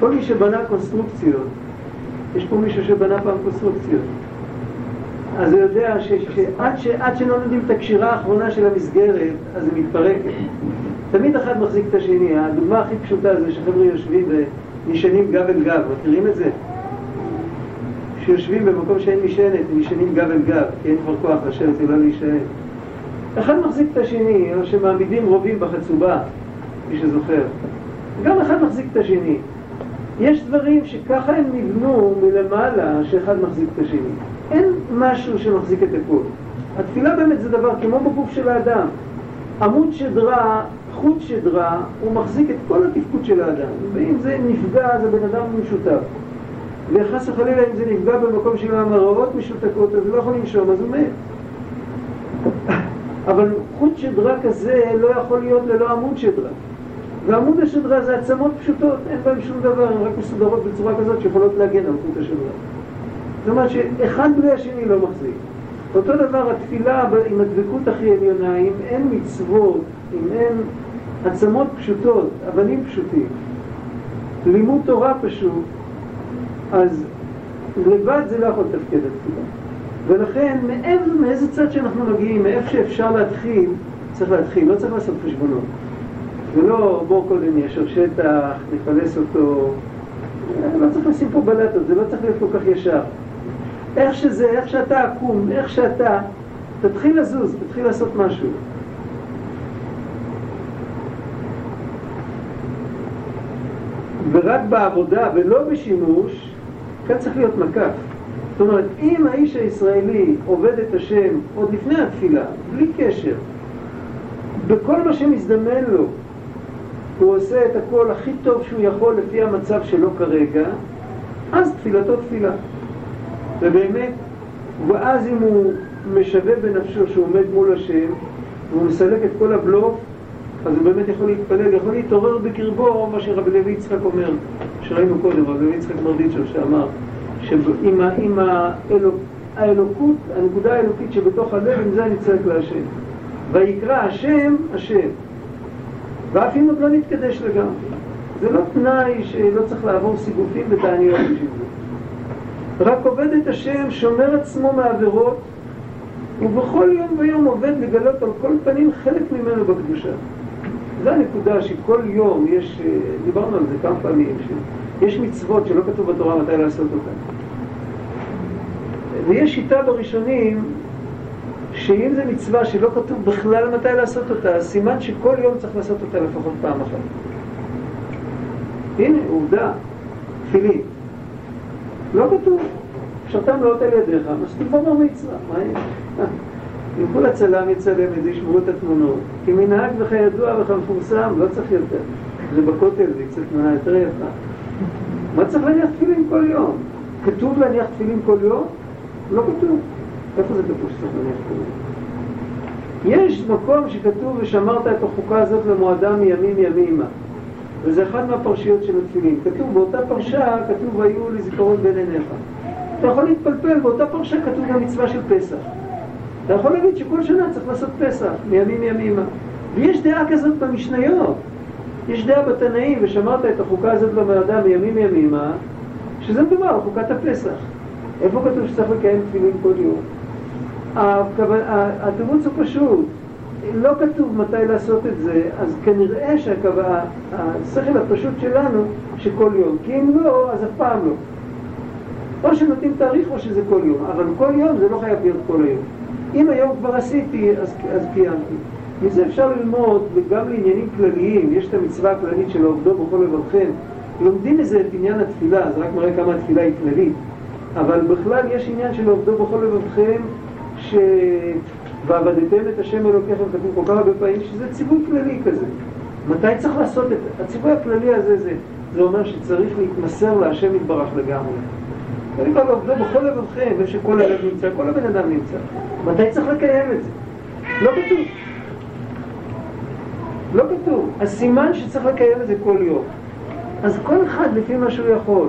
כל מי שבנה קונסטרוקציות, יש פה מישהו שבנה פעם קונסטרוקציות, אז הוא יודע שעד ש... שלא נותנים את הקשירה האחרונה של המסגרת, אז היא מתפרקת. תמיד אחד מחזיק את השני. הדוגמה הכי פשוטה זה שחבר'ה יושבים ונשענים גב אל גב, מכירים את זה? שיושבים במקום שאין משענת, נשענים גב אל גב, כי אין כבר כוח לשבת ולא להישען. אחד מחזיק את השני, או שמעמידים רובים בחצובה, מי שזוכר. גם אחד מחזיק את השני. יש דברים שככה הם נבנו מלמעלה, שאחד מחזיק את השני. אין משהו שמחזיק את הכול. התפילה באמת זה דבר כמו בגוף של האדם. עמוד שדרה, חוט שדרה, הוא מחזיק את כל התפקוד של האדם. ואם זה נפגע, זה בן אדם משותף. וחס וחלילה אם זה נפגע במקום של המראות משותקות, אז הוא לא יכול לנשום, אז הוא מת. אבל חוט שדרה כזה לא יכול להיות ללא עמוד שדרה. ועמוד השדרה זה עצמות פשוטות, אין בהן שום דבר, הן רק מסודרות בצורה כזאת שיכולות להגן על חוט השדרה. זאת אומרת שאחד בלי השני לא מחזיק. אותו דבר התפילה עם הדבקות הכי עליונה, אם אין מצוות, אם אין עצמות פשוטות, אבנים פשוטים, לימוד תורה פשוט, אז לבד זה לא יכול לתפקד התפילה. ולכן, מעבר מאיזה צד שאנחנו מגיעים, מאיפה שאפשר להתחיל, צריך להתחיל, לא צריך לעשות חשבונות. ולא, בואו קודם ישר שטח, נפלס אותו, לא צריך לשים פה בלטות, זה לא צריך להיות כל כך ישר. איך שזה, איך שאתה עקום, איך שאתה, תתחיל לזוז, תתחיל לעשות משהו. ורק בעבודה ולא בשימוש, כאן צריך להיות מקף. זאת אומרת, אם האיש הישראלי עובד את השם עוד לפני התפילה, בלי קשר, בכל מה שמזדמן לו, הוא עושה את הכל הכי טוב שהוא יכול לפי המצב שלו כרגע, אז תפילתו תפילה. ובאמת, ואז אם הוא משווה בנפשו שהוא עומד מול השם, והוא מסלק את כל הבלוף, אז הוא באמת יכול להתפלל, יכול להתעורר בקרבו מה שרבי לוי יצחק אומר, שראינו קודם, רבי יצחק מרדיצ'ו שאמר, שעם האלוק, האלוקות, הנקודה האלוקית שבתוך הלב, עם זה אני צריך להשם. ויקרא השם, השם. ואף אם עוד לא נתקדש לגמרי. זה לא תנאי שלא צריך לעבור סיגופים ותעניות בשביל זה. רק עובד את השם, שומר עצמו מעבירות, ובכל יום ויום עובד לגלות על כל פנים חלק ממנו בקדושה. זו הנקודה שכל יום יש, דיברנו על זה כמה פעמים, שיש מצוות שלא כתוב בתורה מתי לעשות אותן. ויש שיטה בראשונים שאם זו מצווה שלא כתוב בכלל מתי לעשות אותה, סימן שכל יום צריך לעשות אותה לפחות פעם אחת. הנה, עובדה, תפילין. לא כתוב, שרתם לאות על ידיך, מספיק במה מצווה, מה יהיה? אם כל הצלם יצלם את זה, ישמרו את התמונות. כי מנהג וכידוע וכמפורסם, לא צריך יותר. זה בכותל, זה יצא תמונה יותר יפה. מה צריך להניח תפילין כל יום? כתוב להניח תפילין כל יום? לא כתוב. איפה זה כתוב שצריך להניח תפילין? יש מקום שכתוב ושמרת את החוקה הזאת למועדה מימים ימימה. וזה אחד מהפרשיות של התפילין. כתוב באותה פרשה, כתוב היו לזיכרון בין עיניך. אתה יכול להתפלפל, באותה פרשה כתוב גם מצווה של פסח. אתה יכול להגיד שכל שנה צריך לעשות פסח, מימים ימימה. ויש דעה כזאת במשניות. יש דעה בתנאים, ושמרת את החוקה הזאת במועדה מימים ימימה, שזה מדובר על חוקת הפסח. איפה כתוב שצריך לקיים תפילין כל יום? התירוץ הוא פשוט, לא כתוב מתי לעשות את זה, אז כנראה שהשכל הפשוט שלנו שכל יום, כי אם לא, אז אף פעם לא. או שנותנים תאריך או שזה כל יום, אבל כל יום זה לא חייב להיות כל היום. אם היום כבר עשיתי, אז, אז קיימתי. מזה אפשר ללמוד, וגם לעניינים כלליים, יש את המצווה הכללית של העובדו בכל לבבכם, לומדים מזה את עניין התפילה, זה רק מראה כמה התפילה היא כללית. אבל בכלל יש עניין של עובדו בכל לבבכם, ש... ועבדתם את השם אלוקיכם, כתוב כל כך הרבה פעמים, שזה ציווי כללי כזה. מתי צריך לעשות את? הציווי הכללי הזה, זה, זה אומר שצריך להתמסר להשם יתברך לגמרי. אני בא לעובדו בכל לבבכם, איפה שכל הלב נמצא, כל הבן אדם נמצא. מתי צריך לקיים את זה? לא כתוב. לא כתוב. הסימן שצריך לקיים את זה כל יום. אז כל אחד לפי מה שהוא יכול.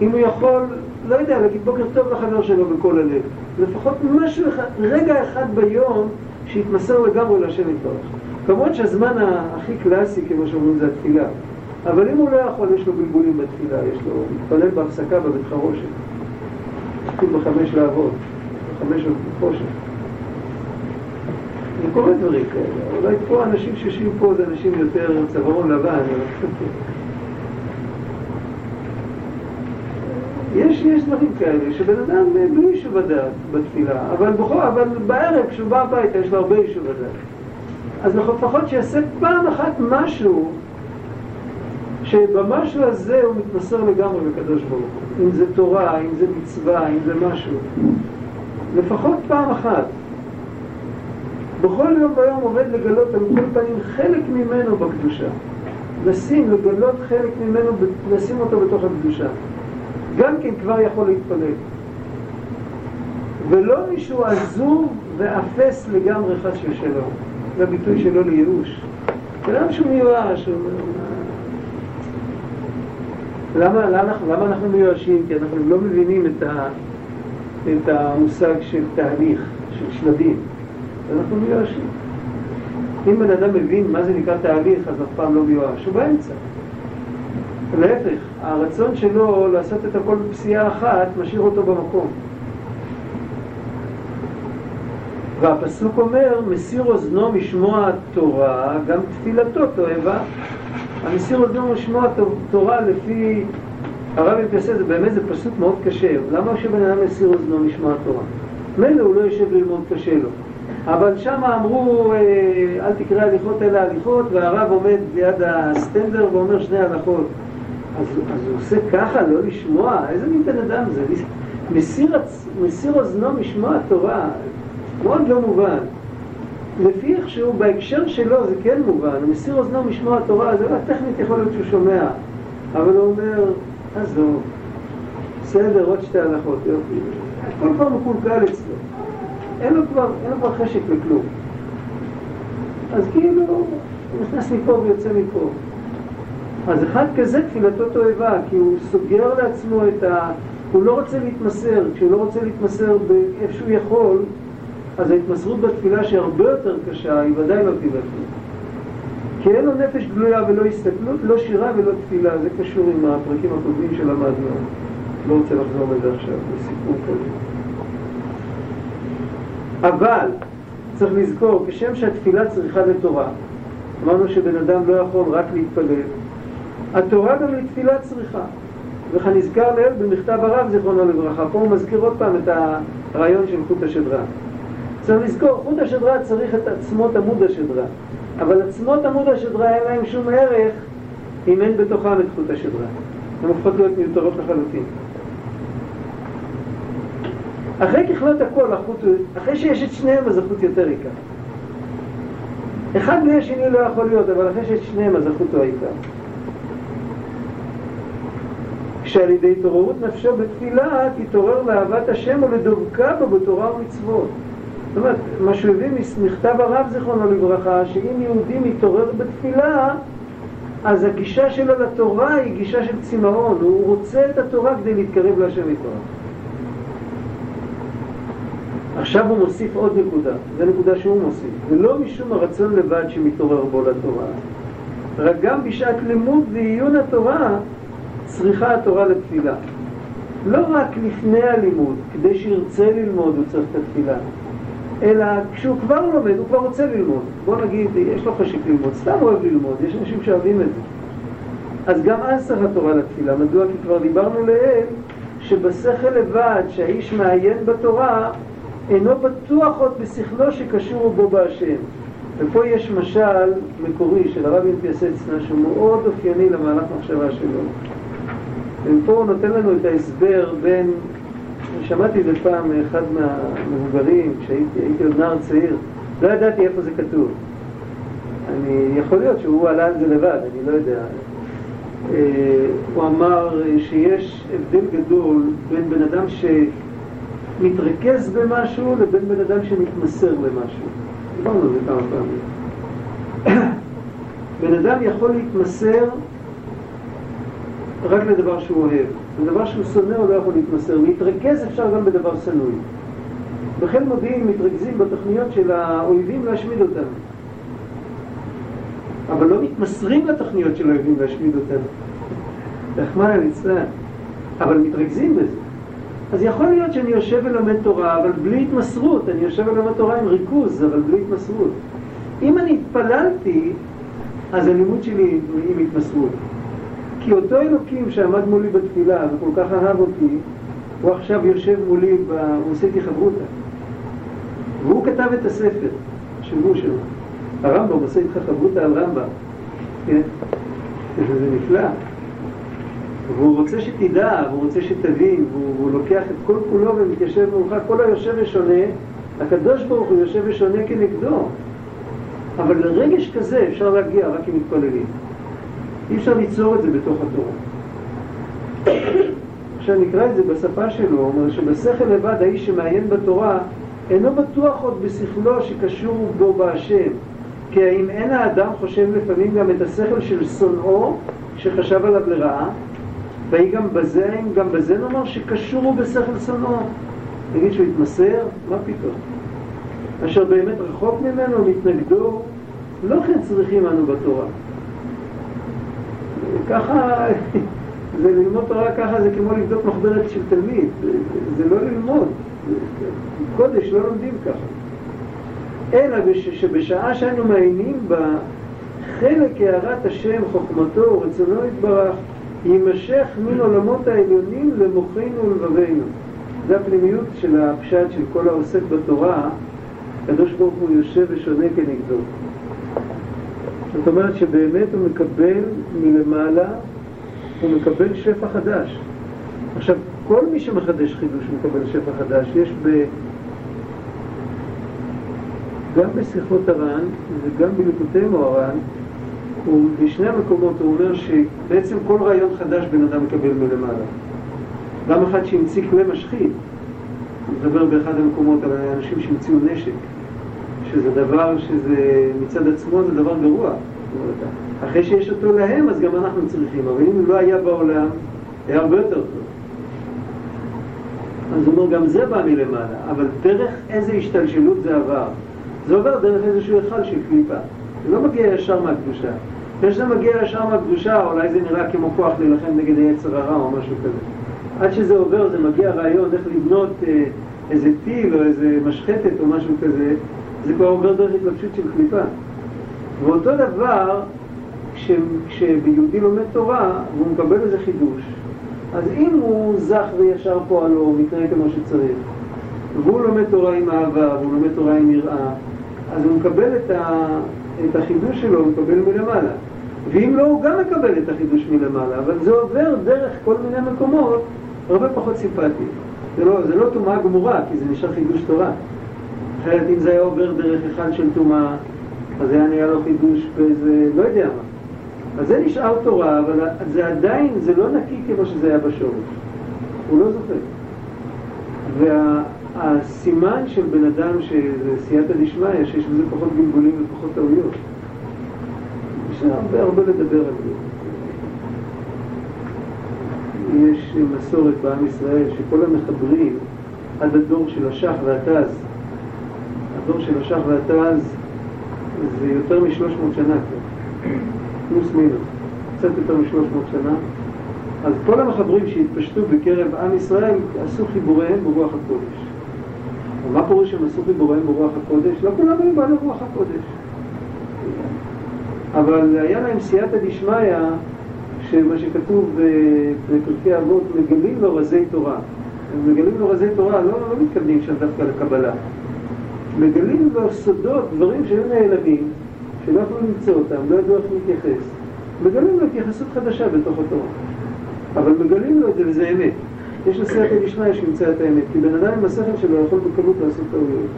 אם הוא יכול, לא יודע, להגיד בוקר טוב לחבר שלו בכל הלב. לפחות משהו אחד, רגע אחד ביום, שיתמסר לגמרי להשם יתברך. כמובן שהזמן הכי קלאסי, כמו שאומרים, זה התפילה. אבל אם הוא לא יכול, יש לו בלבולים בתפילה, יש לו, מתפלל בהפסקה בבית חרושת. כתוב בחמש לעבוד, בחמש עוד חושך. זה קורה דברים כאלה. אולי פה אנשים שיושבים פה זה אנשים יותר צווארון לבן. יש, יש דברים כאלה שבן אדם בלי יישוב הדעת בתפילה, אבל, בכל, אבל בערב כשהוא בא הביתה יש לו הרבה יישוב הדעת. אז לפחות שיעשה פעם אחת משהו שבמשהו הזה הוא מתמסר לגמרי לקדוש ברוך הוא. אם זה תורה, אם זה מצווה, אם זה משהו. לפחות פעם אחת. בכל יום ויום עובד לגלות על כל פנים חלק ממנו בקדושה. לשים, לגלות חלק ממנו, לשים אותו בתוך הקדושה. גם כן כבר יכול להתפלל. ולא מישהו עזוב ואפס לגמרי חס ושלום. זה הביטוי שלו לייאוש. זה לא שהוא מיואש, למה, למה, למה אנחנו מיואשים? כי אנחנו לא מבינים את, ה, את המושג של תהליך, של שלבים, אנחנו מיואשים. אם בן אדם מבין מה זה נקרא תהליך, אז אף פעם לא מיואש, הוא באמצע. להפך, הרצון שלו לעשות את הכל בפסיעה אחת משאיר אותו במקום. והפסוק אומר, מסיר אוזנו משמוע תורה, גם תפילתו תועבה. המסיר אוזנו משמוע תורה לפי הרב מתייסד, זה באמת זה פסוק מאוד קשה. למה כשבן אדם מסיר אוזנו משמוע תורה? מילא הוא לא יושב ללמוד קשה לו. אבל שם אמרו, אה, אל תקרא הליכות אלא הליכות, והרב עומד ליד הסטנדר ואומר שני הלכות. אז, אז הוא עושה ככה, לא לשמוע? איזה מין בן אדם זה? מסיר, מסיר אוזנו משמוע תורה, מאוד לא מובן. לפי איך שהוא, בהקשר שלו זה כן מובן, הוא מסיר אוזנו משמוע התורה, זה לא טכנית יכול להיות שהוא שומע, אבל הוא אומר, עזוב, בסדר, עוד שתי הלכות, יופי. כל פעם מקולקל אצלו. אין לו כבר, אין לו כבר חשק לכלום. אז כאילו, הוא נכנס מפה ויוצא מפה. אז אחד כזה תפילתו תועבה, כי הוא סוגר לעצמו את ה... הוא לא רוצה להתמסר, כשהוא לא רוצה להתמסר באיפה שהוא יכול, אז ההתמסרות בתפילה שהיא הרבה יותר קשה, היא ודאי לא תיבטל. כי אין לו נפש גלויה ולא הסתכלות, לא שירה ולא תפילה, זה קשור עם הפרקים הקודמים שלמדנו. לא רוצה לחזור לזה עכשיו, זה סיפור כזה. אבל צריך לזכור, כשם שהתפילה צריכה לתורה, אמרנו שבן אדם לא יכול רק להתפלל, התורה גם לתפילה צריכה. וכנזכר לאל במכתב הרב זיכרונו לברכה, פה הוא מזכיר עוד פעם את הרעיון של חוט השדרה. צריך לזכור, חוט השדרה צריך את עצמות עמוד השדרה, אבל עצמות עמוד השדרה אין להם שום ערך אם אין בתוכם את חוט השדרה. הן הופכות להיות מיותרות לחלוטין. אחרי ככלות הכל, החוט, אחרי שיש את שניהם אז החוט יותר עיקר. אחד בלי השני לא יכול להיות, אבל אחרי שיש את שניהם אז החוט הוא העיקר. כשעל ידי התעוררות נפשו בתפילה תתעורר לאהבת השם ולדבקה בו בתורה ומצוות. זאת אומרת, מה שהוא הביא ממכתב הרב זיכרונו לברכה, שאם יהודי מתעורר בתפילה, אז הגישה שלו לתורה היא גישה של צמאון, הוא רוצה את התורה כדי להתקרב להשם יתברך. עכשיו הוא מוסיף עוד נקודה, זו נקודה שהוא מוסיף, ולא משום הרצון לבד שמתעורר בו לתורה, רק גם בשעת לימוד ועיון התורה צריכה התורה לתפילה. לא רק לפני הלימוד, כדי שירצה ללמוד הוא צריך את התפילה, אלא כשהוא כבר לומד, הוא כבר רוצה ללמוד. בוא נגיד, יש לו חשק ללמוד, סתם אוהב ללמוד, יש אנשים שאוהבים את זה. אז גם אז צריך התורה לתפילה. מדוע? כי כבר דיברנו לעיל שבשכל לבד, שהאיש מעיין בתורה, אינו בטוח עוד בשכלו שקשור בו בהשם. ופה יש משל מקורי של הרב אינפיאסצנה שהוא מאוד אופייני למהלך מחשבה שלו. ופה הוא נותן לנו את ההסבר בין שמעתי את זה פעם מאחד מהמבוגרים, כשהייתי עוד נער צעיר, לא ידעתי איפה זה כתוב. אני, יכול להיות שהוא עלה על זה לבד, אני לא יודע. אה, הוא אמר שיש הבדל גדול בין בן אדם שמתרכז במשהו לבין בן אדם שמתמסר למשהו. דיברנו על זה כמה פעמים. בן אדם יכול להתמסר רק לדבר שהוא אוהב. בדבר שהוא שונא הוא לא יכול להתמסר. להתרכז אפשר גם בדבר שנוא. בחיל מודיעין מתרכזים בתוכניות של האויבים להשמיד אותנו. אבל לא מתמסרים לתוכניות של האויבים להשמיד אותנו. רחמנא ליצלן. אבל מתרכזים בזה. אז יכול להיות שאני יושב ולומד תורה, אבל בלי התמסרות. אני יושב ולומד תורה עם ריכוז, אבל בלי התמסרות. אם אני התפללתי, אז הלימוד שלי עם התמסרות. כי אותו אלוקים שעמד מולי בתפילה וכל כך אהב אותי, הוא עכשיו יושב מולי, ב... הוא עושה איתי חברותה. והוא כתב את הספר, שירו שלו. הרמב"ם עושה איתך חברותה על רמב"ם. כן? זה נפלא. והוא רוצה שתדע, והוא רוצה שתבין, והוא, והוא לוקח את כל כולו ומתיישב מולך, כל היושב ושונה, הקדוש ברוך הוא יושב ושונה כנגדו. אבל לרגש כזה אפשר להגיע רק אם מתפללים. אי אפשר ליצור את זה בתוך התורה. עכשיו נקרא את זה בשפה שלו, הוא אומר שבשכל לבד האיש שמעיין בתורה אינו בטוח עוד בשכלו שקשור בו בהשם. כי האם אין האדם חושב לפעמים גם את השכל של שונאו שחשב עליו לרעה? והיא גם בזה, האם גם בזה נאמר שקשור הוא בשכל שונאו? נגיד שהוא התמסר? מה פתאום? אשר באמת רחוק ממנו, מתנגדו, לא כן צריכים אנו בתורה. ככה, זה ללמוד תורה ככה זה כמו לבדוק מחברת של תלמיד, זה לא ללמוד, קודש לא לומדים ככה. אלא שבשעה שאנו מעיינים בה, חלק הערת השם, חוכמתו ורצונו יתברך, יימשך מן עולמות העליונים למוחנו ולבבינו. זה הפנימיות של הפשט של כל העוסק בתורה, הקדוש ברוך הוא יושב ושונה כנגדו. זאת אומרת שבאמת הוא מקבל מלמעלה, הוא מקבל שפע חדש. עכשיו, כל מי שמחדש חידוש מקבל שפע חדש. יש ב... גם בשיחות הר"ן וגם בליקוטי מוהר"ן, בשני המקומות הוא אומר שבעצם כל רעיון חדש בן אדם מקבל מלמעלה. גם אחד שהמציא כלי משחית, הוא מדבר באחד המקומות על אנשים שהמציאו נשק. שזה דבר שזה מצד עצמו זה דבר גרוע. אחרי שיש אותו להם, אז גם אנחנו צריכים, אבל אם הוא לא היה בעולם, היה הרבה יותר טוב. אז הוא אומר, גם זה בא מלמעלה, אבל דרך איזה השתלשלות זה עבר. זה עובר דרך איזשהו היכל של קליפה. זה לא מגיע ישר מהקדושה. לפני שזה מגיע ישר מהקדושה, אולי זה נראה כמו כוח להילחם נגד היצר הרע או משהו כזה. עד שזה עובר, זה מגיע רעיון איך לבנות אה, איזה טיל או איזה משחטת או משהו כזה, זה כבר עובר דרך התלבשות של קליפה. ואותו דבר, כש, כשביהודי לומד תורה והוא מקבל איזה חידוש, אז אם הוא זך וישר פועלו, מתנהג כמו שצריך, והוא לומד תורה עם אהבה, והוא לומד תורה עם יראה, אז הוא מקבל את, ה, את החידוש שלו, הוא מקבל מלמעלה. ואם לא, הוא גם מקבל את החידוש מלמעלה, אבל זה עובר דרך כל מיני מקומות הרבה פחות סימפטיים. זה לא, זה לא טומאה גמורה, כי זה נשאר חידוש תורה. אחרת אם זה היה עובר דרך אחד של טומאה, אז היה נהיה לו חידוש באיזה, לא יודע מה. אז זה נשאר תורה, אבל זה עדיין, זה לא נקי כמו שזה היה בשורש. הוא לא זוכר. והסימן של בן אדם שזה סייעתא דשמיא, שיש בזה פחות גלגולים ופחות טעויות. יש הרבה הרבה לדבר על זה. יש מסורת בעם ישראל שכל המחברים עד הדור של השח והתז הדור של השח והתז זה יותר משלוש מאות שנה כבר, פלוס מינוס, קצת יותר משלוש מאות שנה. אז כל המחברים שהתפשטו בקרב עם ישראל עשו חיבוריהם ברוח הקודש. ומה פירוש שהם עשו חיבוריהם ברוח הקודש? לא כולם היו בעלי רוח הקודש. אבל היה להם סייעתא דשמיא, שמה שכתוב בפרקי אבות, מגלים לו רזי תורה. הם מגלים לו רזי תורה, לא, לא מתכוונים שם דווקא לקבלה. מגלים לו סודות, דברים שהיו נעלמים, שלא יכולו למצוא אותם, לא ידעו איך להתייחס. מגלים לו התייחסות חדשה בתוך התורה. אבל מגלים לו את זה וזה אמת. יש לסייעתא דשמיא שימצא את האמת, כי בן אדם עם השכל שלו יכול בקלות לעשות טעויות.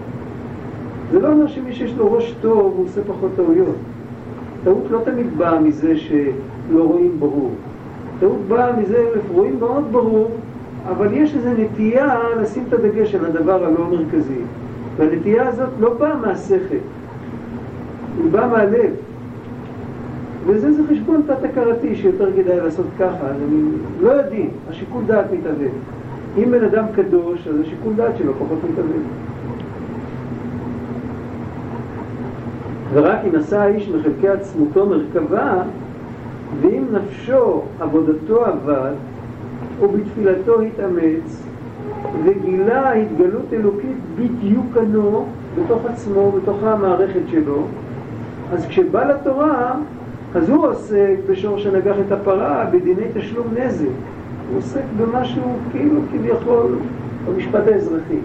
זה לא אומר שמי שיש לו ראש טוב הוא עושה פחות טעויות. טעות לא תמיד באה מזה שלא רואים ברור. טעות באה מזה, רואים מאוד ברור, אבל יש איזו נטייה לשים את הדגש על הדבר הלא מרכזי. והנטייה הזאת לא באה מהשכל, היא באה מהלב. וזה זה חשבון תת-הכרתי שיותר כדאי לעשות ככה, אז אני לא יודעים, השיקול דעת מתאבד. אם בן אדם קדוש, אז השיקול דעת שלו פחות מתאבד. ורק אם עשה האיש מחלקי עצמותו מרכבה, ואם נפשו עבודתו עבד, ובתפילתו התאמץ, וגילה התגלות אלוקית בדיוקנו בתוך עצמו, בתוך המערכת שלו, אז כשבא לתורה, אז הוא עוסק בשור שנגח את הפרה, בדיני תשלום נזק. הוא עוסק במשהו כאילו כביכול במשפט האזרחי.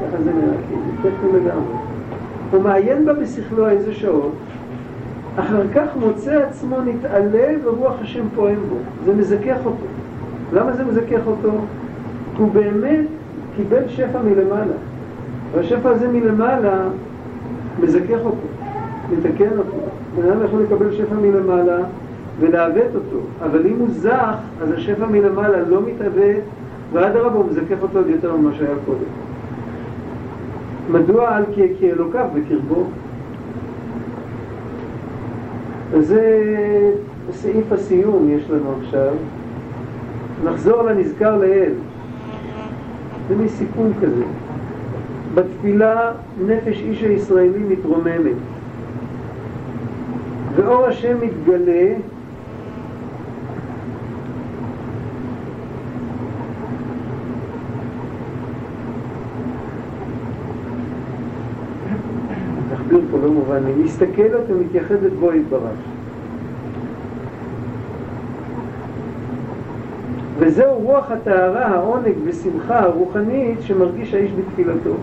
ככה זה נראה, כאילו, טכני לגמרי. הוא מעיין בה בשכלו איזה שעות, אחר כך מוצא עצמו נתעלה ורוח השם פועם בו. זה מזכך אותו. למה זה מזכך אותו? הוא באמת קיבל שפע מלמעלה. והשפע הזה מלמעלה מזכך אותו, מתקן אותו. בן אדם יכול לקבל שפע מלמעלה ולעוות אותו, אבל אם הוא זך, אז השפע מלמעלה לא מתעוות, ואדרבה הוא מזכך אותו עוד יותר ממה שהיה קודם. מדוע על כאלוקיו בקרבו? וזה סעיף הסיום יש לנו עכשיו. נחזור לנזכר לאל. זה מין סיכום כזה. בתפילה נפש איש הישראלי מתרוממת, ואור השם מתגלה תחביר פה לא מובן לי, מסתכלת ומתייחדת בו יתברך. וזהו רוח הטהרה, העונג ושמחה הרוחנית שמרגיש האיש בתפילתו.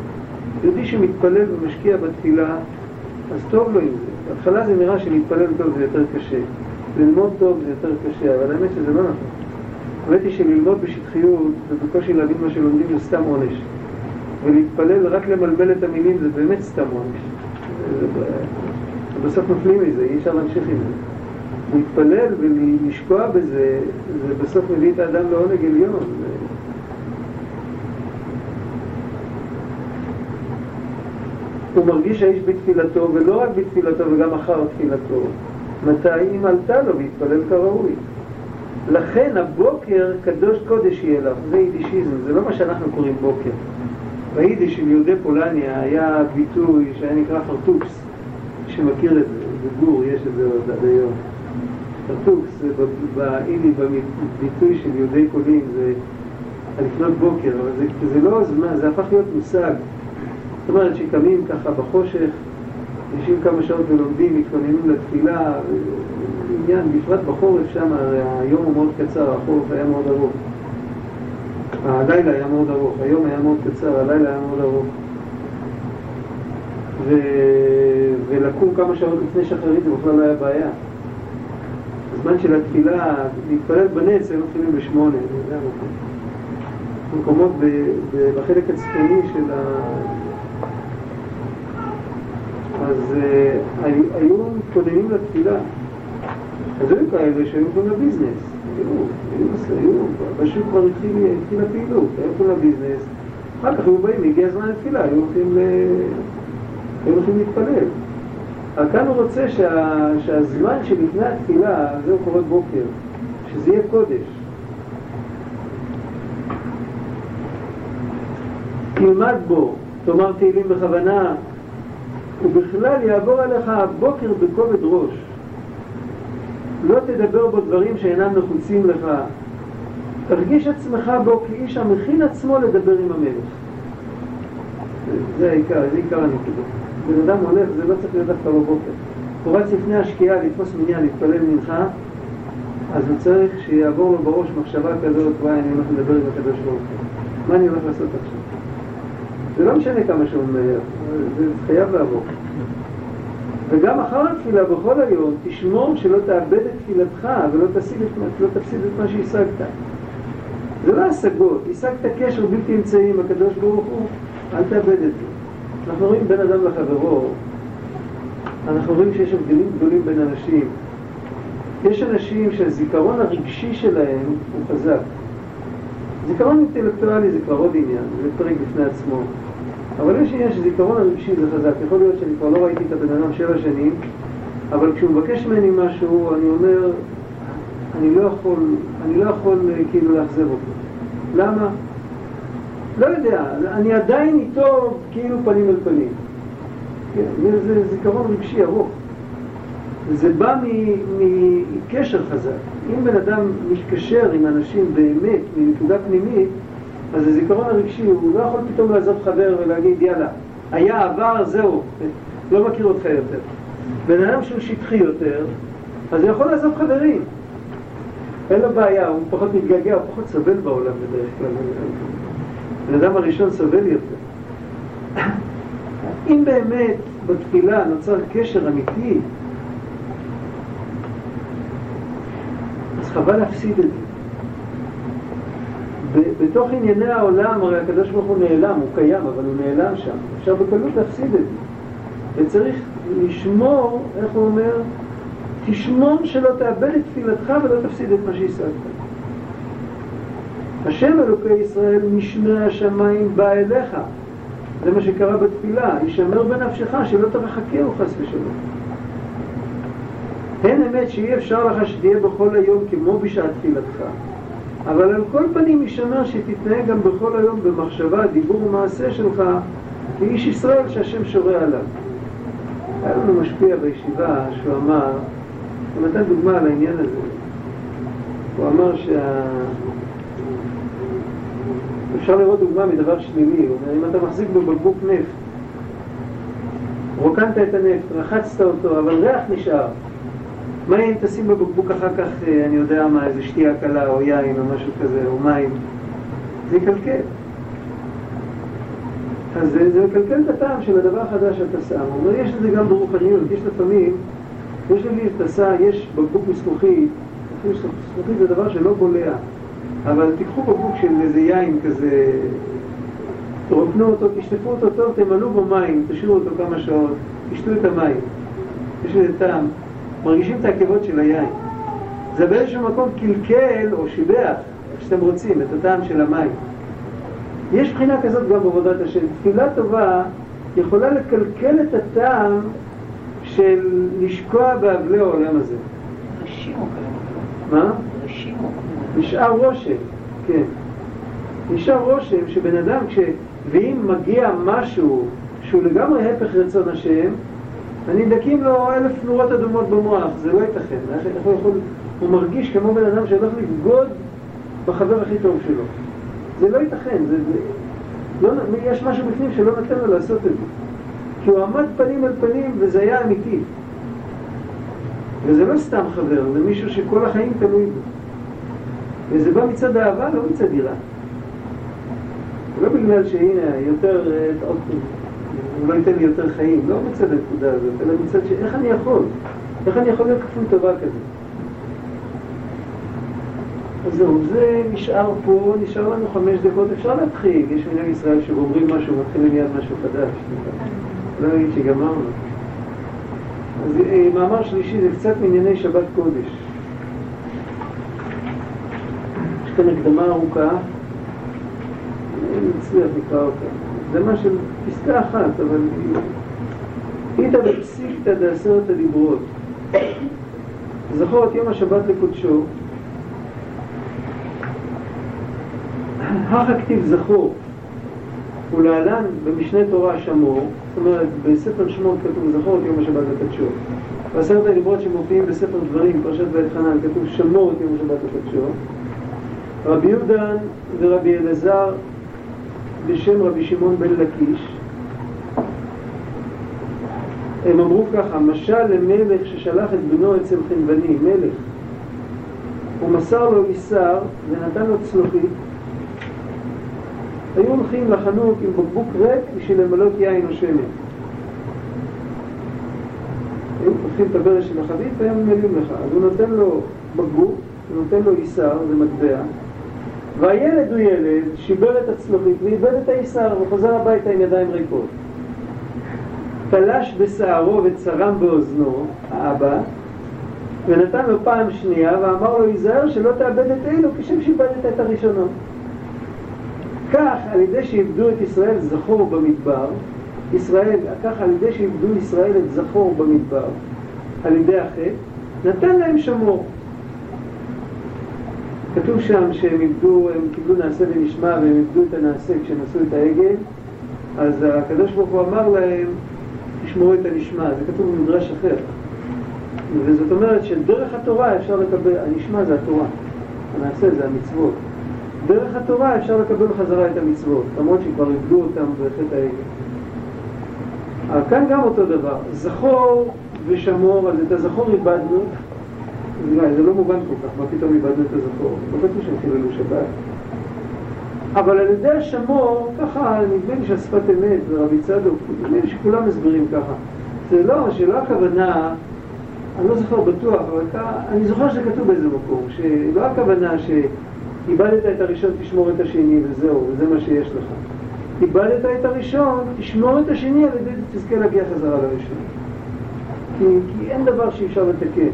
יהודי שמתפלל ומשקיע בתפילה, אז טוב לו עם זה. בהתחלה זה נראה שלהתפלל טוב זה יותר קשה. ללמוד טוב זה יותר קשה, אבל האמת שזה לא נכון. האמת היא שללמוד בשטחיות ובקושי להבין מה שלומדים זה סתם עונש. ולהתפלל רק למלבל את המילים זה באמת סתם עונש. בסוף נופלים מזה, אי אפשר להמשיך עם זה. להתפלל ולשקוע בזה, זה בסוף מביא את האדם לעונג עליון. הוא מרגיש האיש בתפילתו, ולא רק בתפילתו וגם אחר תפילתו. מתי? אם עלתה לו והתפלל כראוי. לכן הבוקר קדוש קודש יהיה לך, זה יידישיזם, זה לא מה שאנחנו קוראים בוקר. ביידיש של יהודי פולניה היה ביטוי שהיה נקרא חרטוקס, שמכיר את זה, בגור, יש את זה עוד עד היום. חרטוקס, באיני, בביטוי של יהודי פולין, זה לפנות בוקר, אבל זה, זה לא זמן, זה הפך להיות מושג. זאת אומרת שקמים ככה בחושך, יושבים כמה שעות ולומדים, מתכוננים לתפילה, עניין, בפרט בחורף שם, היום הוא מאוד קצר, החורף היה מאוד ארוך. הלילה היה מאוד ארוך, היום היה מאוד קצר, הלילה היה מאוד ארוך. ו... ולקום כמה שעות לפני שחרית זה בכלל לא היה בעיה. הזמן של התפילה, להתפלל בנץ, הם מתחילים בשמונה, אני יודע מה. מקומות בחלק הצפוני של ה... אז uh, היו מתכוננים לתפילה. אז היו כאלה שהיו הולכים לביזנס. היו, היו, בשוק כבר התחילה פעילות, היו הולכים לביזנס. אחר כך היו באים, הגיע הזמן לתפילה, היו. היו הולכים להתפלל. אבל כאן הוא רוצה שה, שהזמן שלפני התפילה, זהו קורה בוקר, שזה יהיה קודש. תלמד בו, תאמר תהילים בכוונה, ובכלל יעבור עליך הבוקר בכובד ראש. לא תדבר בו דברים שאינם נחוצים לך. תרגיש עצמך בו כאיש המכין עצמו לדבר עם המלך. זה העיקר, זה עיקר הנקודה. בן אדם הולך, זה לא צריך להיות דווקא בבוקר. הוא רץ לפני השקיעה לתפוס מניין, להתפלל מנחה, אז הוא צריך שיעבור לו בראש מחשבה כזאת, וואי, אני הולך לדבר עם הקדוש ברוך הוא. מה אני הולך לעשות עכשיו? זה לא משנה כמה שהוא מהר, זה חייב לעבור. וגם אחר התפילה בכל היום, תשמור שלא תאבד את תפילתך ולא תפסיד את, לא תפסיד את מה שהשגת. זה לא השגות, השגת קשר בלתי אמצעי עם הקדוש ברוך הוא, אל תאבד את זה. אנחנו רואים בין אדם לחברו, אנחנו רואים שיש הבדלים גדולים בין אנשים. יש אנשים שהזיכרון הרגשי שלהם הוא חזק. זיכרון אינטלקטואלי זה כבר עוד עניין, זה פרק בפני עצמו. אבל יש עניין שזיכרון הרגשי זה חזק. יכול להיות שאני כבר לא ראיתי את הבן אדם שבע שנים, אבל כשהוא מבקש ממני משהו, אני אומר, אני לא יכול, אני לא יכול כאילו לאכזב אותו. למה? לא יודע, אני עדיין איתו כאילו פנים אל פנים. כן, זה זיכרון רגשי ארוך. זה בא מקשר חזק. אם בן אדם מתקשר עם אנשים באמת, מנקודה פנימית, אז הזיכרון הרגשי, הוא לא יכול פתאום לעזוב חבר ולהגיד, יאללה, היה עבר, זהו, לא מכיר אותך יותר. בן אדם שהוא שטחי יותר, אז הוא יכול לעזוב חברים. אין לו בעיה, הוא פחות מתגעגע, הוא פחות סובל בעולם בדרך כלל. בן אדם הראשון סובל יותר. אם באמת בתפילה נוצר קשר אמיתי, אז חבל להפסיד את זה. בתוך ענייני העולם, הרי הקדוש ברוך הוא נעלם, הוא קיים, אבל הוא נעלם שם. אפשר בקלות להפסיד את זה. וצריך לשמור, איך הוא אומר? תשמור שלא תאבד את תפילתך ולא תפסיד את מה שהשגת. השם אלוקי ישראל משמי השמיים בא אליך. זה מה שקרה בתפילה, יישמר בנפשך שלא תרחקהו חס ושלום. אין אמת שאי אפשר לך שתהיה בכל היום כמו בשעת תפילתך. אבל על כל פנים יישמר שתתנהג גם בכל היום במחשבה, דיבור ומעשה שלך כאיש ישראל שהשם שורה עליו. היה לנו משפיע בישיבה שהוא אמר, הוא נתן דוגמה על העניין הזה. הוא אמר שה... אפשר לראות דוגמה מדבר שלילי, הוא אומר, אם אתה מחזיק בבקבוק נפט, רוקנת את הנפט, רחצת אותו, אבל ריח נשאר. מה אם תשים בבקבוק אחר כך, אה, אני יודע מה, איזה שתייה קלה או יין או משהו כזה, או מים? זה יקלקל. אז זה, זה מקלקל את הטעם של הדבר החדש שאתה שם. הוא אומר, יש את זה גם ברוחניות, יש לפעמים, יש לי את הסע, יש בקבוק מזכוכית, זכוכית זה דבר שלא בולע, אבל תיקחו בקבוק של איזה יין כזה, תרוקנו אותו, תשטפו אותו טוב, תמלאו בו מים, תשאירו אותו כמה שעות, תשתו את המים. יש לזה טעם. מרגישים את העקבות של היין. זה באיזשהו מקום קלקל או שיבח, איך שאתם רוצים, את הטעם של המים. יש בחינה כזאת גם בעבודת השם. תפילה טובה יכולה לקלקל את הטעם של לשקוע באבלי העולם הזה. מה? נשאר רושם, כן. נשאר רושם שבן אדם, כש... ואם מגיע משהו שהוא לגמרי הפך רצון השם, הנבדקים לו אלף נורות אדומות במוח, זה לא ייתכן. הוא יכול... הוא מרגיש כמו בן אדם שהולך לבגוד בחבר הכי טוב שלו. זה לא ייתכן, זה... זה... לא... יש משהו בפנים שלא נותן לו לעשות את זה. כי הוא עמד פנים על פנים וזה היה אמיתי. וזה לא סתם חבר, זה מישהו שכל החיים תלוי בו. וזה בא מצד אהבה, לא מצד יראה. לא בגלל שהנה, יותר, אה, הוא לא ייתן לי יותר חיים, לא מצד הנקודה הזאת, אלא מצד ש... איך אני יכול? איך אני יכול להיות כפוי טובה כזה? אז זהו, זה נשאר פה, נשאר לנו חמש דקות, אפשר להתחיל, יש מנהל ישראל שאומרים משהו, מתחילים מיד משהו חדש. לא נגיד שגמרנו. אז אה, מאמר שלישי זה קצת מענייני שבת קודש. יש כאן הקדמה ארוכה, אני מצליח לקרוא אותה. הקדמה של פסקה אחת, אבל איתא בפסיקתא דעשרת הדיברות. זכור את יום השבת לקודשו, הכה כתיב זכור, ולהלן במשנה תורה שמור, זאת אומרת בספר שמות כתוב זכור את יום השבת לקודשו. בעשרת הדיברות שמופיעים בספר דברים, פרשת ואת חנן, כתוב שמור את יום השבת לקודשו. רבי יהודה ורבי אלעזר בשם רבי שמעון בן לקיש, הם אמרו ככה, משל למלך ששלח את בנו אצל חנווני, מלך, הוא מסר לו איסר ונתן לו צלוחית, היו הולכים לחנוק עם בקבוק ריק בשביל למלות יין או שמן. היו פותחים את הברש של החבית והיה ממלאים לך. אז הוא נותן לו בקבוק, הוא נותן לו איסר, זה מטבע, והילד הוא ילד, שיבר את הצלוחית ואיבד את האיסר וחוזר הביתה עם ידיים ריקות. תלש בשערו וצרם באוזנו, האבא, ונתן לו פעם שנייה ואמר לו, היזהר שלא תאבד את אלו כשם שאיבדת את הראשונות. כך, על ידי שאיבדו את ישראל זכור במדבר, ישראל, כך על ידי שאיבדו ישראל את זכור במדבר, על ידי החטא, נתן להם שמור. כתוב שם שהם איבדו, הם קיבלו נעשה ונשמע והם איבדו את הנעשה כשהם עשו את העגל, אז הקדוש ברוך הוא אמר להם, תשמעו את הנשמע, זה כתוב במדרש אחר. וזאת אומרת שדרך התורה אפשר לקבל, הנשמע זה התורה, הנעשה זה המצוות. דרך התורה אפשר לקבל חזרה את המצוות, למרות שכבר איבדו אותם בחטא העגל. כאן גם אותו דבר, זכור ושמור, אז את הזכור איבדנו, זה לא מובן כל כך, מה פתאום איבדנו את הזכור? לא כתוב שהם חיללו שבת. אבל על ידי השמור, ככה נדמה לי שהשפת אמת ורבי צדוק, נדמה לי שכולם מסבירים ככה. זה לא, שלא הכוונה, אני לא זוכר בטוח, אבל אני זוכר שזה כתוב באיזה מקום, שלא הכוונה שאיבדת את הראשון, תשמור את השני וזהו, וזה מה שיש לך. איבדת את הראשון, תשמור את השני על ידי תזכה להגיע חזרה לראשון. כי, כי אין דבר שאי אפשר לתקן.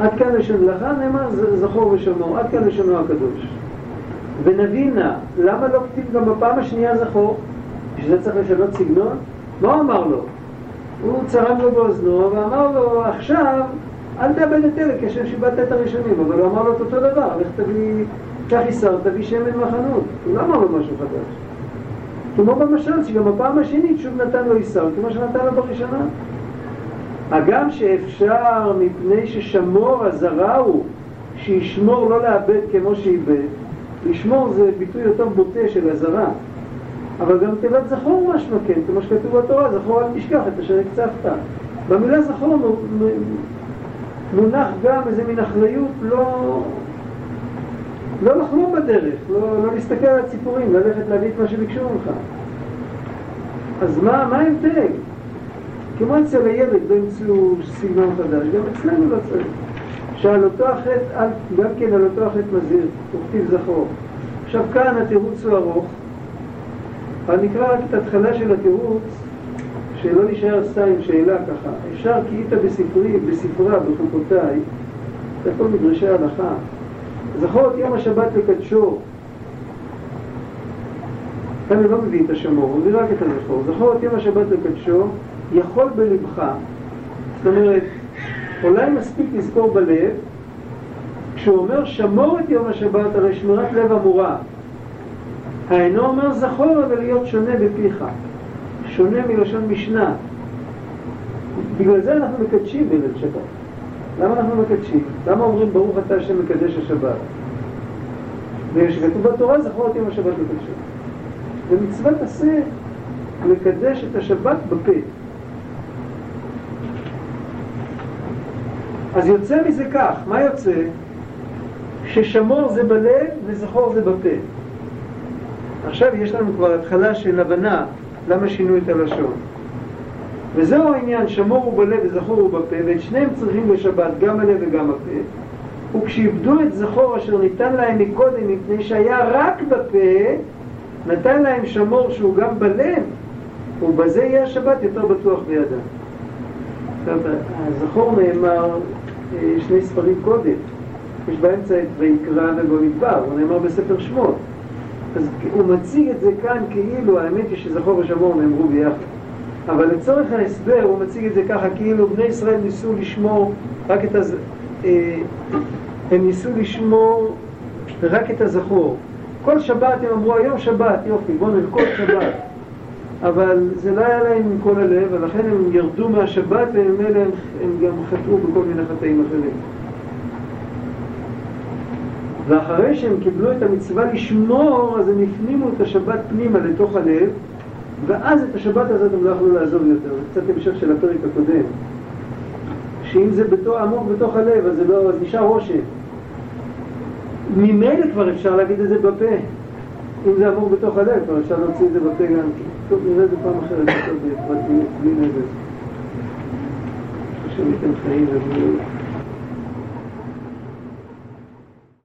עד כאן לשון לך נאמר זכור ושמור, עד כאן לשונו הקדוש. ונבינה, למה לא כתיב גם בפעם השנייה זכור? בשביל זה צריך לשנות סגנון? מה הוא אמר לו? הוא צרם לו באוזנו ואמר לו, עכשיו אל תאבד את אלה כשם שאיבדת את הראשונים, אבל הוא אמר לו את אותו דבר, לך תביא, קח איסר, תביא שמן מהחנות. הוא לא אמר לו משהו חדש. כמו במשל, שגם בפעם השנית שוב נתן לו איסר, כמו שנתן לו בראשונה. הגם שאפשר מפני ששמור הזרה הוא שישמור לא לאבד כמו שאיבד, לשמור זה ביטוי יותר בוטה של הזרה, אבל גם תיבת זכור משמע כן, כמו שכתוב בתורה, זכור אל תשכח את אשר הקצבת. במילה זכור מונח גם איזה מין אחריות לא, לא לחלום בדרך, לא, לא להסתכל על הציפורים, ללכת להביא את מה שביקשו ממך. אז מה, מה ההבדל? כמו אצל הילד לא ימצאו סגנון חדש, גם אצלנו לא צריך. שעל אותו החטא, גם כן על אותו החטא מזהיר, וכתיב זכור. עכשיו כאן התירוץ הוא ארוך, אבל נקרא רק את ההתחלה של התירוץ, שלא נשאר סתם עם שאלה ככה. אפשר כי היית בספרי, בספרה, בחוקותיי, זה הכל מדרשי הלכה. זכור את יום השבת לקדשו. כאן הוא לא מביא את השמור, הוא מביא רק את הזכור. זכור את יום השבת לקדשו, יכול בלבך. זאת אומרת, אולי מספיק לזכור בלב, כשהוא אומר שמור את יום השבת, הרי שמירת לב אמורה. האינו אומר זכור, אבל להיות שונה בפיך. שונה מלשון משנה. בגלל זה אנחנו מקדשים בליל שבת. למה אנחנו מקדשים? למה אומרים ברוך אתה השם מקדש השבת? וכשכתוב בתורה זכור את יום השבת לקדשו. ומצוות עשה לקדש את השבת בפה. אז יוצא מזה כך, מה יוצא? ששמור זה בלב וזכור זה בפה. עכשיו יש לנו כבר התחלה של הבנה למה שינו את הלשון. וזהו העניין, שמור הוא בלב וזכור הוא בפה, ואת שניהם צריכים בשבת, גם הלב וגם הפה. וכשאיבדו את זכור אשר ניתן להם מקודם, מפני שהיה רק בפה, נתן להם שמור שהוא גם בלב, ובזה יהיה השבת יותר בטוח בידם. הזכור נאמר שני ספרים קודם. יש באמצע את ויקרא ובמדבר, הוא נאמר בספר שמות. אז הוא מציג את זה כאן כאילו, האמת היא שזכור ושמור נאמרו ביחד. אבל לצורך ההסבר הוא מציג את זה ככה כאילו בני ישראל ניסו לשמור רק את הז... אה, הם ניסו לשמור רק את הזכור. כל שבת הם אמרו היום שבת, יופי, בואו נרקוד שבת. אבל זה לא היה להם עם כל הלב, ולכן הם ירדו מהשבת וממילא הם, הם גם חטאו בכל מיני חטאים אחרים. ואחרי שהם קיבלו את המצווה לשמור, אז הם הפנימו את השבת פנימה לתוך הלב, ואז את השבת הזאת הם לא יכלו לעזוב יותר. זה קצת המשך של הפרק הקודם. שאם זה בתוך, עמוק בתוך הלב, אז זה לא, אז נשאר רושם. ממילא כבר אפשר להגיד את זה בפה. אם זה עמוק בתוך הלב, כבר אפשר להוציא את זה בפה גם. טוב, נראה את זה פעם אחרת, יותר בפרטיות, בלי נזק. השם ייתן חיים ובריאות.